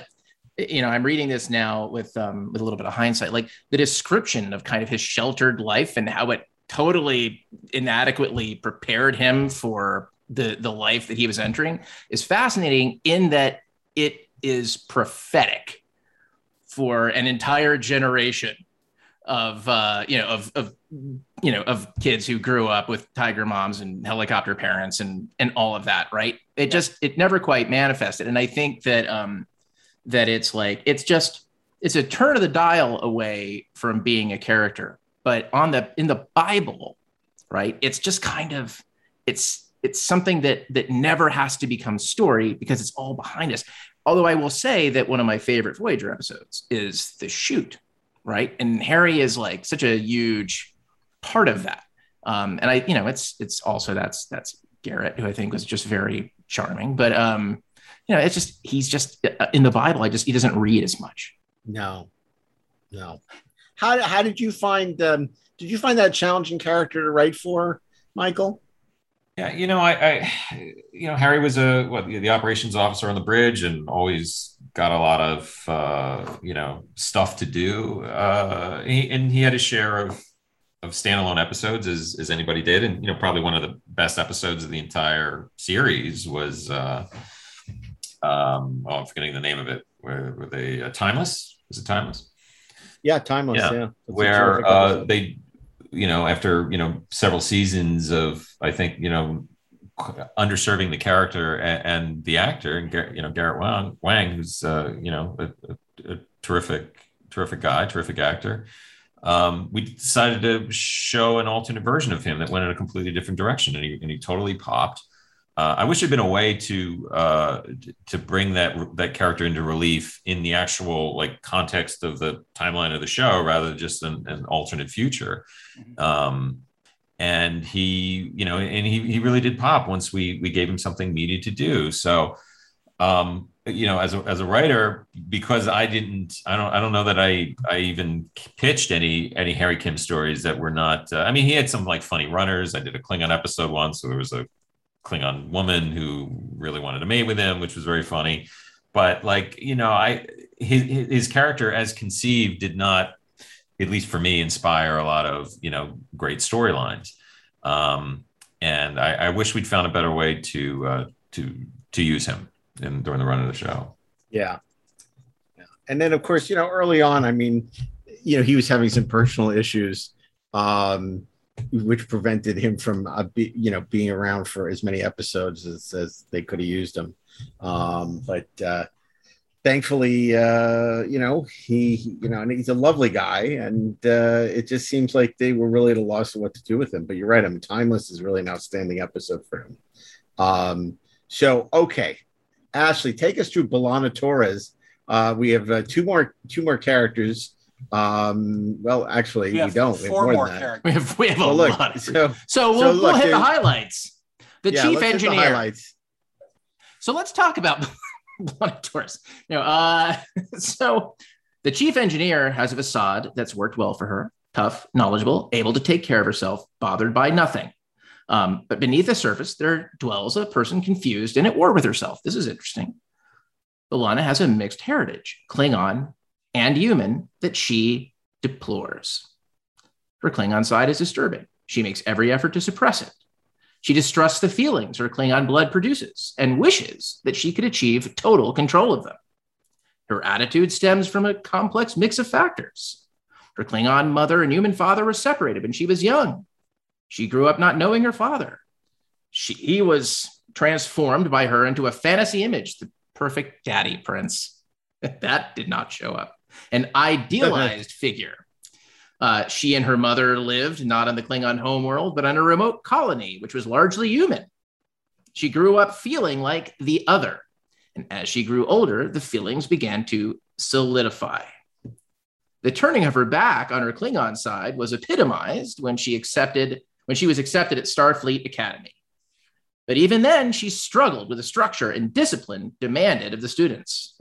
you know, I'm reading this now with um with a little bit of hindsight, like the description of kind of his sheltered life and how it totally inadequately prepared him for the the life that he was entering is fascinating in that it is prophetic for an entire generation of uh, you know of of you know of kids who grew up with tiger moms and helicopter parents and and all of that right? It just it never quite manifested. And i think that um that it's like it's just it's a turn of the dial away from being a character. But on the in the bible right it's just kind of it's it's something that that never has to become story because it's all behind us. Although i will say that one of my favorite voyager episodes is the Chute right? And harry is like such a huge part of that. Um and i you know it's it's also that's that's garrett who i think was just very charming. But um you know it's just he's just uh, in the bible i just he doesn't read as much No, no. How how did you find? Um, did you find that challenging character to write for, Michael? Yeah, you know, I, I you know, Harry was a what the operations officer on the bridge, and always got a lot of uh, you know stuff to do. Uh, he, and he had a share of of standalone episodes, as as anybody did, and you know, probably one of the best episodes of the entire series was. Uh, um, oh, I'm forgetting the name of it. Where were they? Uh, timeless? Is it timeless? Yeah, timeless. Yeah, a where uh, they, you know, after you know several seasons of, I think you know, underserving the character and, and the actor, and you know Garrett Wang, Wang who's uh, you know a, a, a terrific, terrific guy, terrific actor. Um, we decided to show an alternate version of him that went in a completely different direction, and he, and he totally popped. Uh, I wish there'd been a way to uh, to bring that that character into relief in the actual like context of the timeline of the show, rather than just an, an alternate future. Um, and he, you know, and he he really did pop once we we gave him something meaty to do. So, um, you know, as a as a writer, because I didn't, I don't, I don't know that I I even pitched any any Harry Kim stories that were not. Uh, I mean, he had some like funny runners. I did a Klingon episode once, so there was a Klingon woman who really wanted to mate with him, which was very funny. But like, you know, I his his character as conceived did not, at least for me, inspire a lot of you know great storylines. Um, and I, I wish we'd found a better way to uh, to to use him in during the run of the show. Yeah. yeah. And then, of course, you know, early on, I mean, you know, he was having some personal issues, um, which prevented him from, uh, be, you know, being around for as many episodes as, as they could have used him. Um, but uh, thankfully, uh, you know, he, you know, and he's a lovely guy, and uh, it just seems like they were really at a loss of what to do with him. But you're right. I mean, Timeless is really an outstanding episode for him. Um, so, okay, Ashley, take us through B'Elanna Torres. Uh, we have uh, two more two more characters. Um, well, actually, we, We don't. We have four more, more than that. characters. We have- we have a look, lot of- So, So we'll, we'll hit the highlights. The Yeah, chief let's hit the engineer. highlights. So let's talk about B'Elanna Torres. No, uh, so the chief engineer has a facade that's worked well for her. Tough, knowledgeable, able to take care of herself, bothered by nothing. Um, but beneath the surface, there dwells a person confused and at war with herself. This is interesting. B'Elanna has a mixed heritage, Klingon and human, that she deplores. Her Klingon side is disturbing. She makes every effort to suppress it. She distrusts the feelings her Klingon blood produces and wishes that she could achieve total control of them. Her attitude stems from a complex mix of factors. Her Klingon mother and human father were separated when she was young. She grew up not knowing her father. She, he was transformed by her into a fantasy image, the perfect daddy prince. that did not show up. An idealized figure. Uh, she and her mother lived not on the Klingon homeworld, but on a remote colony, which was largely human. She grew up feeling like the other. And as she grew older, the feelings began to solidify. The turning of her back on her Klingon side was epitomized when she accepted when she was accepted at Starfleet Academy. But even then, she struggled with the structure and discipline demanded of the students.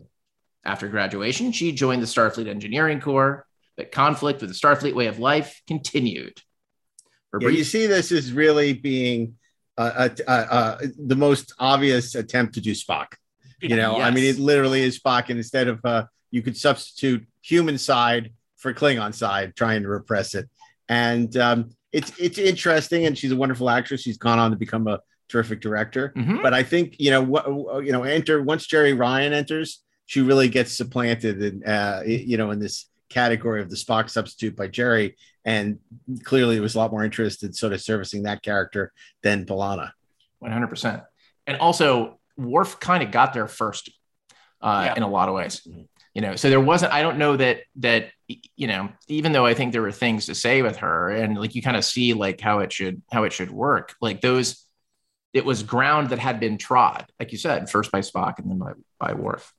After graduation, she joined the Starfleet Engineering Corps, but conflict with the Starfleet way of life continued. Her Yeah, you see, this is really being uh, uh, uh, uh, the most obvious attempt to do Spock. You know, I mean, it literally is Spock, and instead of uh, you could substitute human side for Klingon side, trying to repress it. And um, it's it's interesting, and she's a wonderful actress. She's gone on to become a terrific director. Mhm. But I think you know what you know. Enter once Jeri Ryan enters, she really gets supplanted, in, uh, you know, in this category of the Spock substitute by Jeri. And clearly, there was a lot more interest in sort of servicing that character than B'Elanna. 100%. And also, Worf kind of got there first uh, in a lot of ways. You know, so there wasn't, I don't know that, that, you know, even though I think there were things to say with her and like you kind of see like how it should, how it should work, like those, it was ground that had been trod, like you said, first by Spock and then by, by Worf.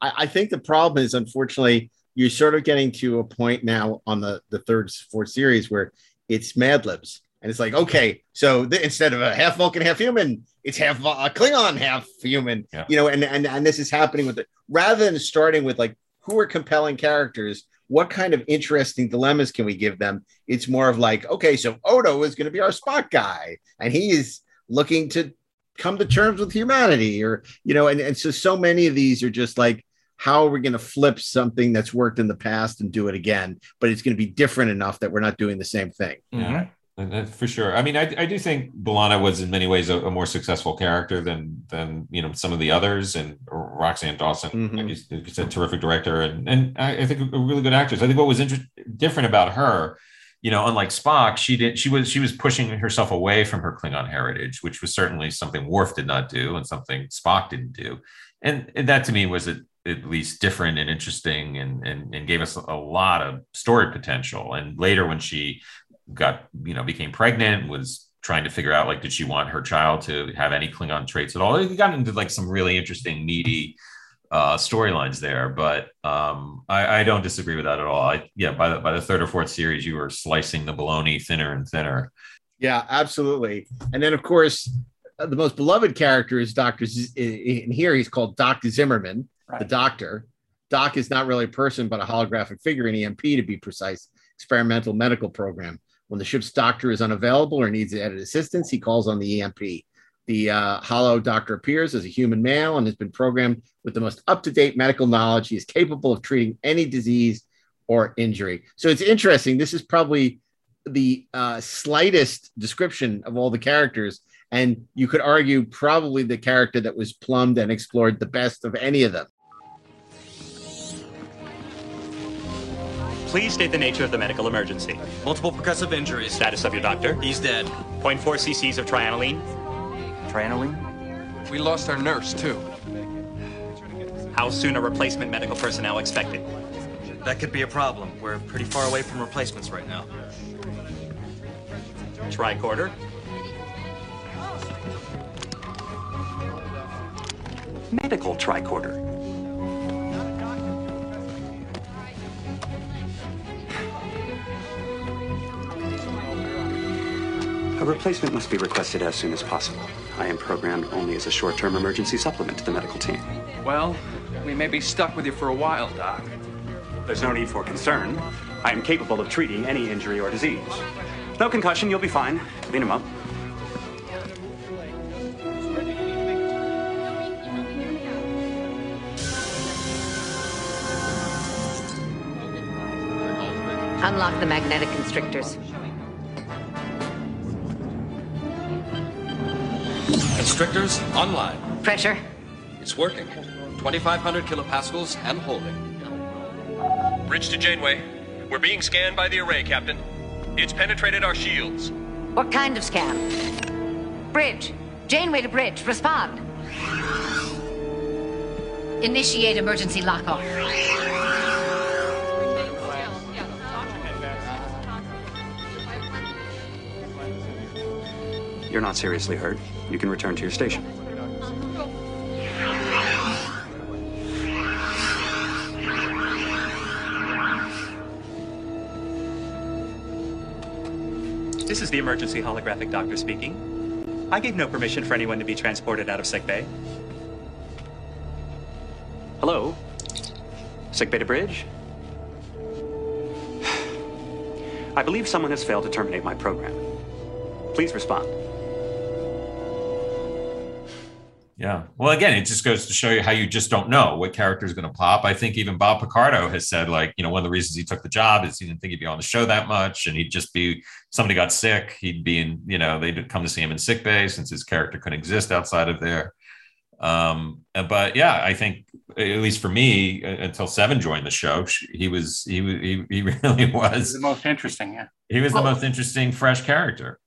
I, I think the problem is, unfortunately, you're sort of getting to a point now on the the third, fourth series where it's Mad Libs, and it's like, okay, so th- instead of a half Vulcan, half human, it's half uh, Klingon, half human. You know, and and and this is happening with it rather than starting with like who are compelling characters. What kind of interesting dilemmas can we give them? It's more of like, okay, so Odo is going to be our Spock guy, and he is looking to come to terms with humanity, or you know, and, and so so many of these are just like, how are we going to flip something that's worked in the past and do it again? But it's going to be different enough that we're not doing the same thing. Yeah, and- and for sure. I mean, I, I do think B'Elanna was in many ways a, a more successful character than than you know some of the others, and Roxann Dawson, mm-hmm. like you, you said, terrific director, and and I, I think a really good actress. I think what was inter- different about her, you know, unlike Spock, she did she was she was pushing herself away from her Klingon heritage, which was certainly something Worf did not do, and something Spock didn't do, and, and that to me was at, at least different and interesting, and, and and gave us a lot of story potential. And later, when she got you know became pregnant was trying to figure out like did she want her child to have any Klingon traits at all. It got into like some really interesting, meaty uh, storylines there, but um, I, I, don't disagree with that at all. I, yeah, by the by the third or fourth series, you were slicing the bologna thinner and thinner. Yeah, absolutely. And then of course, uh, the most beloved character is Doctor. Z- in here, he's called Doctor Zimmerman, the Doctor. Doc is not really a person, but a holographic figure, an EMP to be precise, experimental medical program. When the ship's doctor is unavailable or needs added assistance, he calls on the EMP. The uh, holo doctor appears as a human male and has been programmed with the most up to date medical knowledge. He is capable of treating any disease or injury. So it's interesting. This is probably the uh, slightest description of all the characters. And you could argue probably the character that was plumbed and explored the best of any of them. Please state the nature of the medical emergency. Multiple percussive injuries. Status of your doctor. He's dead. 0.4 cc's of trianoline. Trianoline? We lost our nurse, too. How soon are replacement medical personnel expected? That could be a problem. We're pretty far away from replacements right now. Tricorder? Medical tricorder. Replacement must be requested as soon as possible. I am programmed only as a short-term emergency supplement to the medical team. Well, we may be stuck with you for a while, Doc. There's no need for concern. I am capable of treating any injury or disease. No concussion, you'll be fine. Clean him up. Unlock the magnetic constrictors. Constrictors online. Pressure. It's working. 2,500 kilopascals and holding. Bridge to Janeway. We're being scanned by the array, Captain. It's penetrated our shields. What kind of scan? Bridge. Janeway to bridge. Respond. Initiate emergency lockoff. You're not seriously hurt. You can return to your station. This is the emergency holographic doctor speaking. I gave no permission for anyone to be transported out of sickbay. Hello? Sickbay to bridge? I believe someone has failed to terminate my program. Please respond. Yeah. Well, again, it just goes to show you how you just don't know what character is going to pop. I think even Bob Picardo has said, like, you know, one of the reasons he took the job is he didn't think he'd be on the show that much. And he'd just be, somebody got sick. He'd be in, you know, they'd come to see him in sick bay since his character couldn't exist outside of there. Um, but yeah, I think, at least for me, until Seven joined the show, he was, he, he, he really was the most interesting. Yeah. He was well, the most interesting, fresh character.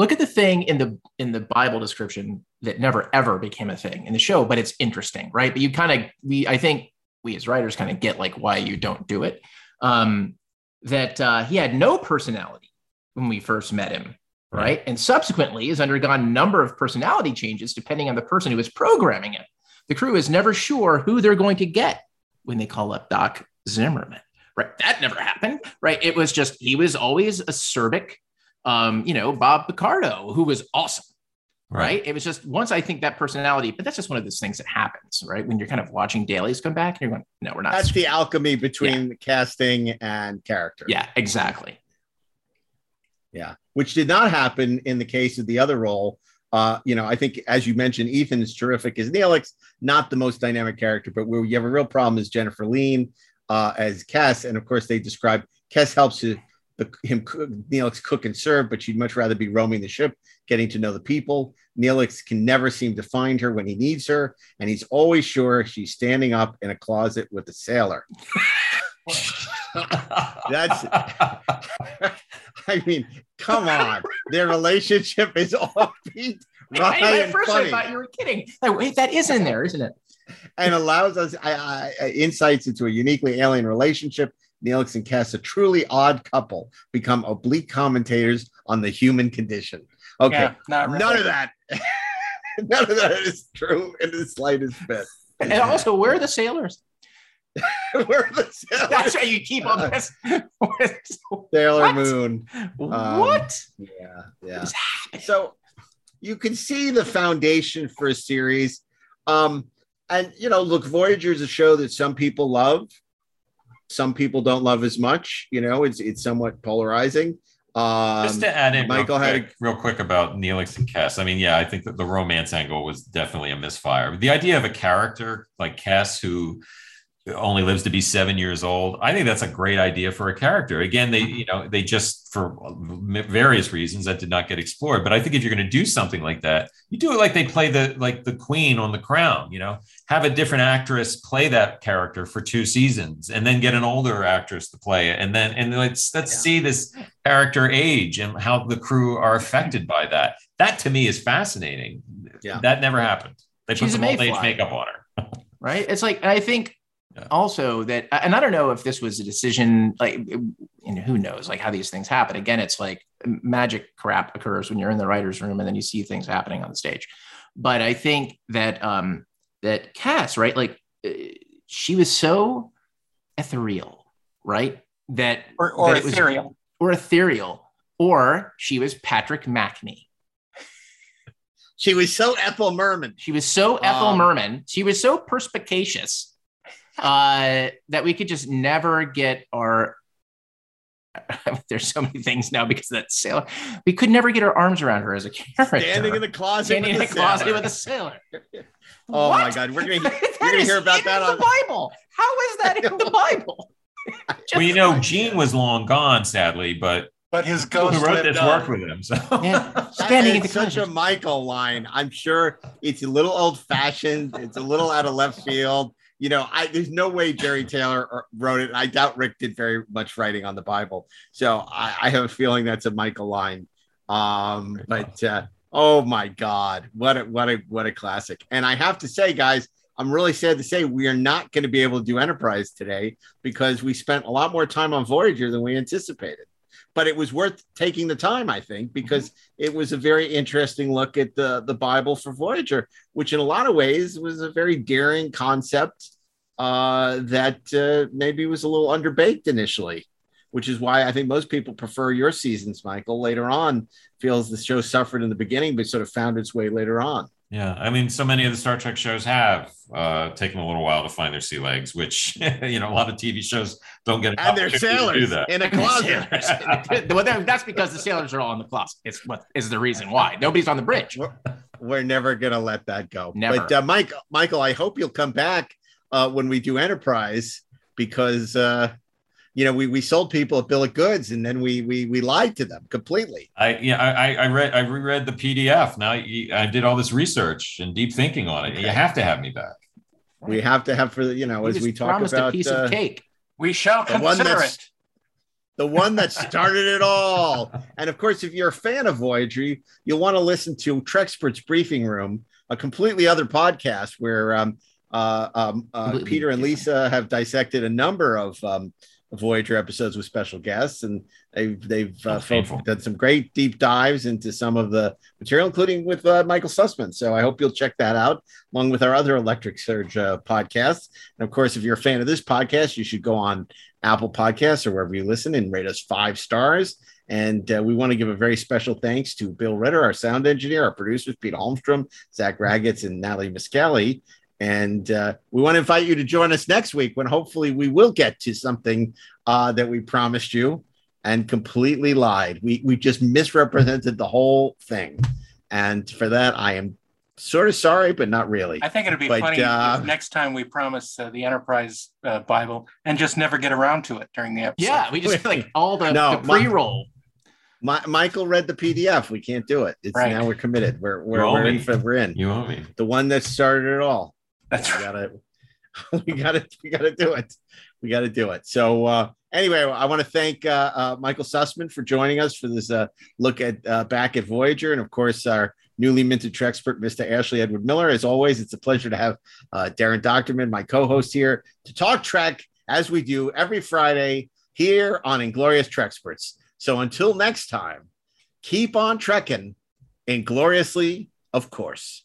Look at the thing in the in the Bible description that never ever became a thing in the show, but it's interesting, right? But you kind of we I think we as writers kind of get like why you don't do it. Um, that uh, he had no personality when we first met him, right? And subsequently has undergone a number of personality changes depending on the person who is programming it. The crew is never sure who they're going to get when they call up Doc Zimmerman, right? That never happened, right? It was just he was always acerbic, um, you know, Bob Picardo, who was awesome right. right. It was just once I think that personality, but that's just one of those things that happens, right? When you're kind of watching dailies come back and you're going, no, we're not. That's the alchemy between yeah. casting and character. Yeah, exactly. Yeah, which did not happen in the case of the other role. Uh, you know, I think as you mentioned, Ethan is terrific as Neelix, not the most dynamic character, but where you have a real problem is Jennifer Lien uh, as Kes, and of course they describe Kes helps to the, him Neelix cook and serve, but she'd much rather be roaming the ship, getting to know the people. Neelix can never seem to find her when he needs her, and he's always sure she's standing up in a closet with a sailor. That's, I mean, come on. Their relationship is offbeat, right? I, at first, funny. I thought you were kidding. wait, that is in there, isn't it? and allows us I, I, insights into a uniquely alien relationship Neelix and Kes, a truly odd couple, become oblique commentators on the human condition. Okay, Yeah, not really. none of that. none of that is true in the slightest bit. And also, where are the sailors? Where are the sailors? That's why you keep on this. Sailor What? Moon. Um, what? Yeah, yeah. So you can see the foundation for a series. Um, and you know, look, Voyager is a show that some people love, some people don't love as much. You know, it's it's somewhat polarizing. Um, Just to add in, Michael real had a quick, real quick about Neelix and Kes. I mean, yeah, I think that the romance angle was definitely a misfire. The idea of a character like Kes who only lives to be seven years old, I think that's a great idea for a character. Again, they mm-hmm. you know they just for various reasons that did not get explored. But I think if you're going to do something like that, you do it like they play the like the Queen on the Crown. You know, have a different actress play that character for two seasons, and then get an older actress to play it, and then and let's let's see this character age and how the crew are mm-hmm. affected by that. That to me is fascinating. Yeah, that never happened. They She's put some old age makeup on her. right? It's like and I think also that, and I don't know if this was a decision, like, you know, who knows, like how these things happen. Again, it's like magic crap occurs when you're in the writers' room and then you see things happening on the stage. But I think that um that Kes, right, like uh, she was so ethereal, right, that Or- or that it was- ethereal. or ethereal, or she was Patrick Mackney. She was so Ethel Merman. She was so Ethel Um, Merman. She was so perspicacious uh, that we could just never get our. There's so many things now because of that sailor. We could never get our arms around her as a character. Standing in the closet Standing in with the the closet with a sailor. Oh my God, we're gonna you're gonna hear about that in on the Bible. How is that in the Bible? well, you know, Gene was long gone, sadly, but but his people who ghost wrote this on. worked with him. So yeah. Standing in the such a Michael line. I'm sure it's a little old fashioned. It's a little out of left field. You know, I there's no way Jeri Taylor wrote it. I doubt Rick did very much writing on the Bible. So I, I have a feeling that's a Michael line. Um, but uh, oh my God, what a what a what a classic! And I have to say, guys, I'm really sad to say we are not going to be able to do Enterprise today because we spent a lot more time on Voyager than we anticipated but it was worth taking the time, I think, because it was a very interesting look at the the Bible for Voyager, which in a lot of ways was a very daring concept uh, that uh, maybe was a little underbaked initially. Which is why I think most people prefer your seasons, Michael. Later on, feels the show suffered in the beginning, but sort of found its way later on. Yeah, I mean, so many of the Star Trek shows have uh, taken a little while to find their sea legs, which you know a lot of TV shows don't get. And they're opportunity to do sailors that. in a closet. well, that- that's because the sailors are all in the closet. It's what is the reason why nobody's on the bridge. We're never gonna let that go. Never. But uh, Mike, Michael, I hope you'll come back uh, when we do Enterprise because uh, you know we we sold people a bill of goods and then we we we lied to them completely. I yeah, I, I- I read I reread the PDF. Now you- I did all this research and deep thinking on it. You have to have me back. We have to have for the you know He as we talk promised about a piece uh, of cake. We shall the consider it. the one that started it all. And of course, if you're a fan of Voyager, you- you'll want to listen to Trekspert's Briefing Room, a completely other podcast where um, uh, um, uh, Peter and Lisa have dissected a number of um, Voyager episodes with special guests, and they've they've uh, done some great deep dives into some of the material, including with uh, Michael Sussman. So I hope you'll check that out, along with our other Electric Surge uh, podcasts. And of course, if you're a fan of this podcast, you should go on Apple Podcasts or wherever you listen and rate us five stars. And uh, we want to give a very special thanks to Bill Ritter, our sound engineer, our producers, Pete Holmstrom, Zach Raggets, and Natalie Miscali. And uh, we want to invite you to join us next week when hopefully we will get to something uh, that we promised you and completely lied. We, we just misrepresented the whole thing. And for that, I am sort of sorry, but not really. I think it'd be But, funny uh, if next time we promise uh, the Enterprise uh, Bible and just never get around to it during the episode. Yeah, we just like all the, No, the pre-roll. My, Michael read the PDF. We can't do it. It's Right. now we're committed. We're we're, we're in for we're in. You owe me. The one that started it all. That's we gotta we gotta we gotta do it. We gotta do it. So uh anyway, I want to thank uh, uh Michael Sussman for joining us for this uh look at uh back at Voyager and of course our newly minted Trekspert, Mr. Ashley Edward Miller. As always, it's a pleasure to have uh Daren Dochterman, my co-host here, to talk Trek as we do every Friday here on Inglorious Treksperts. So until next time, keep on trekking Ingloriously, of course.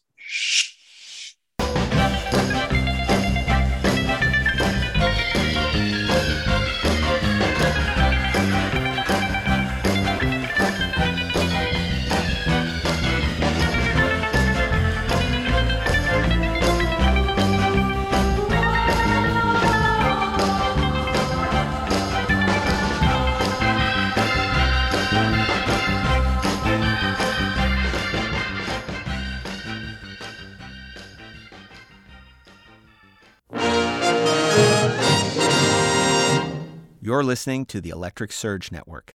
You're listening to the Electric Surge Network.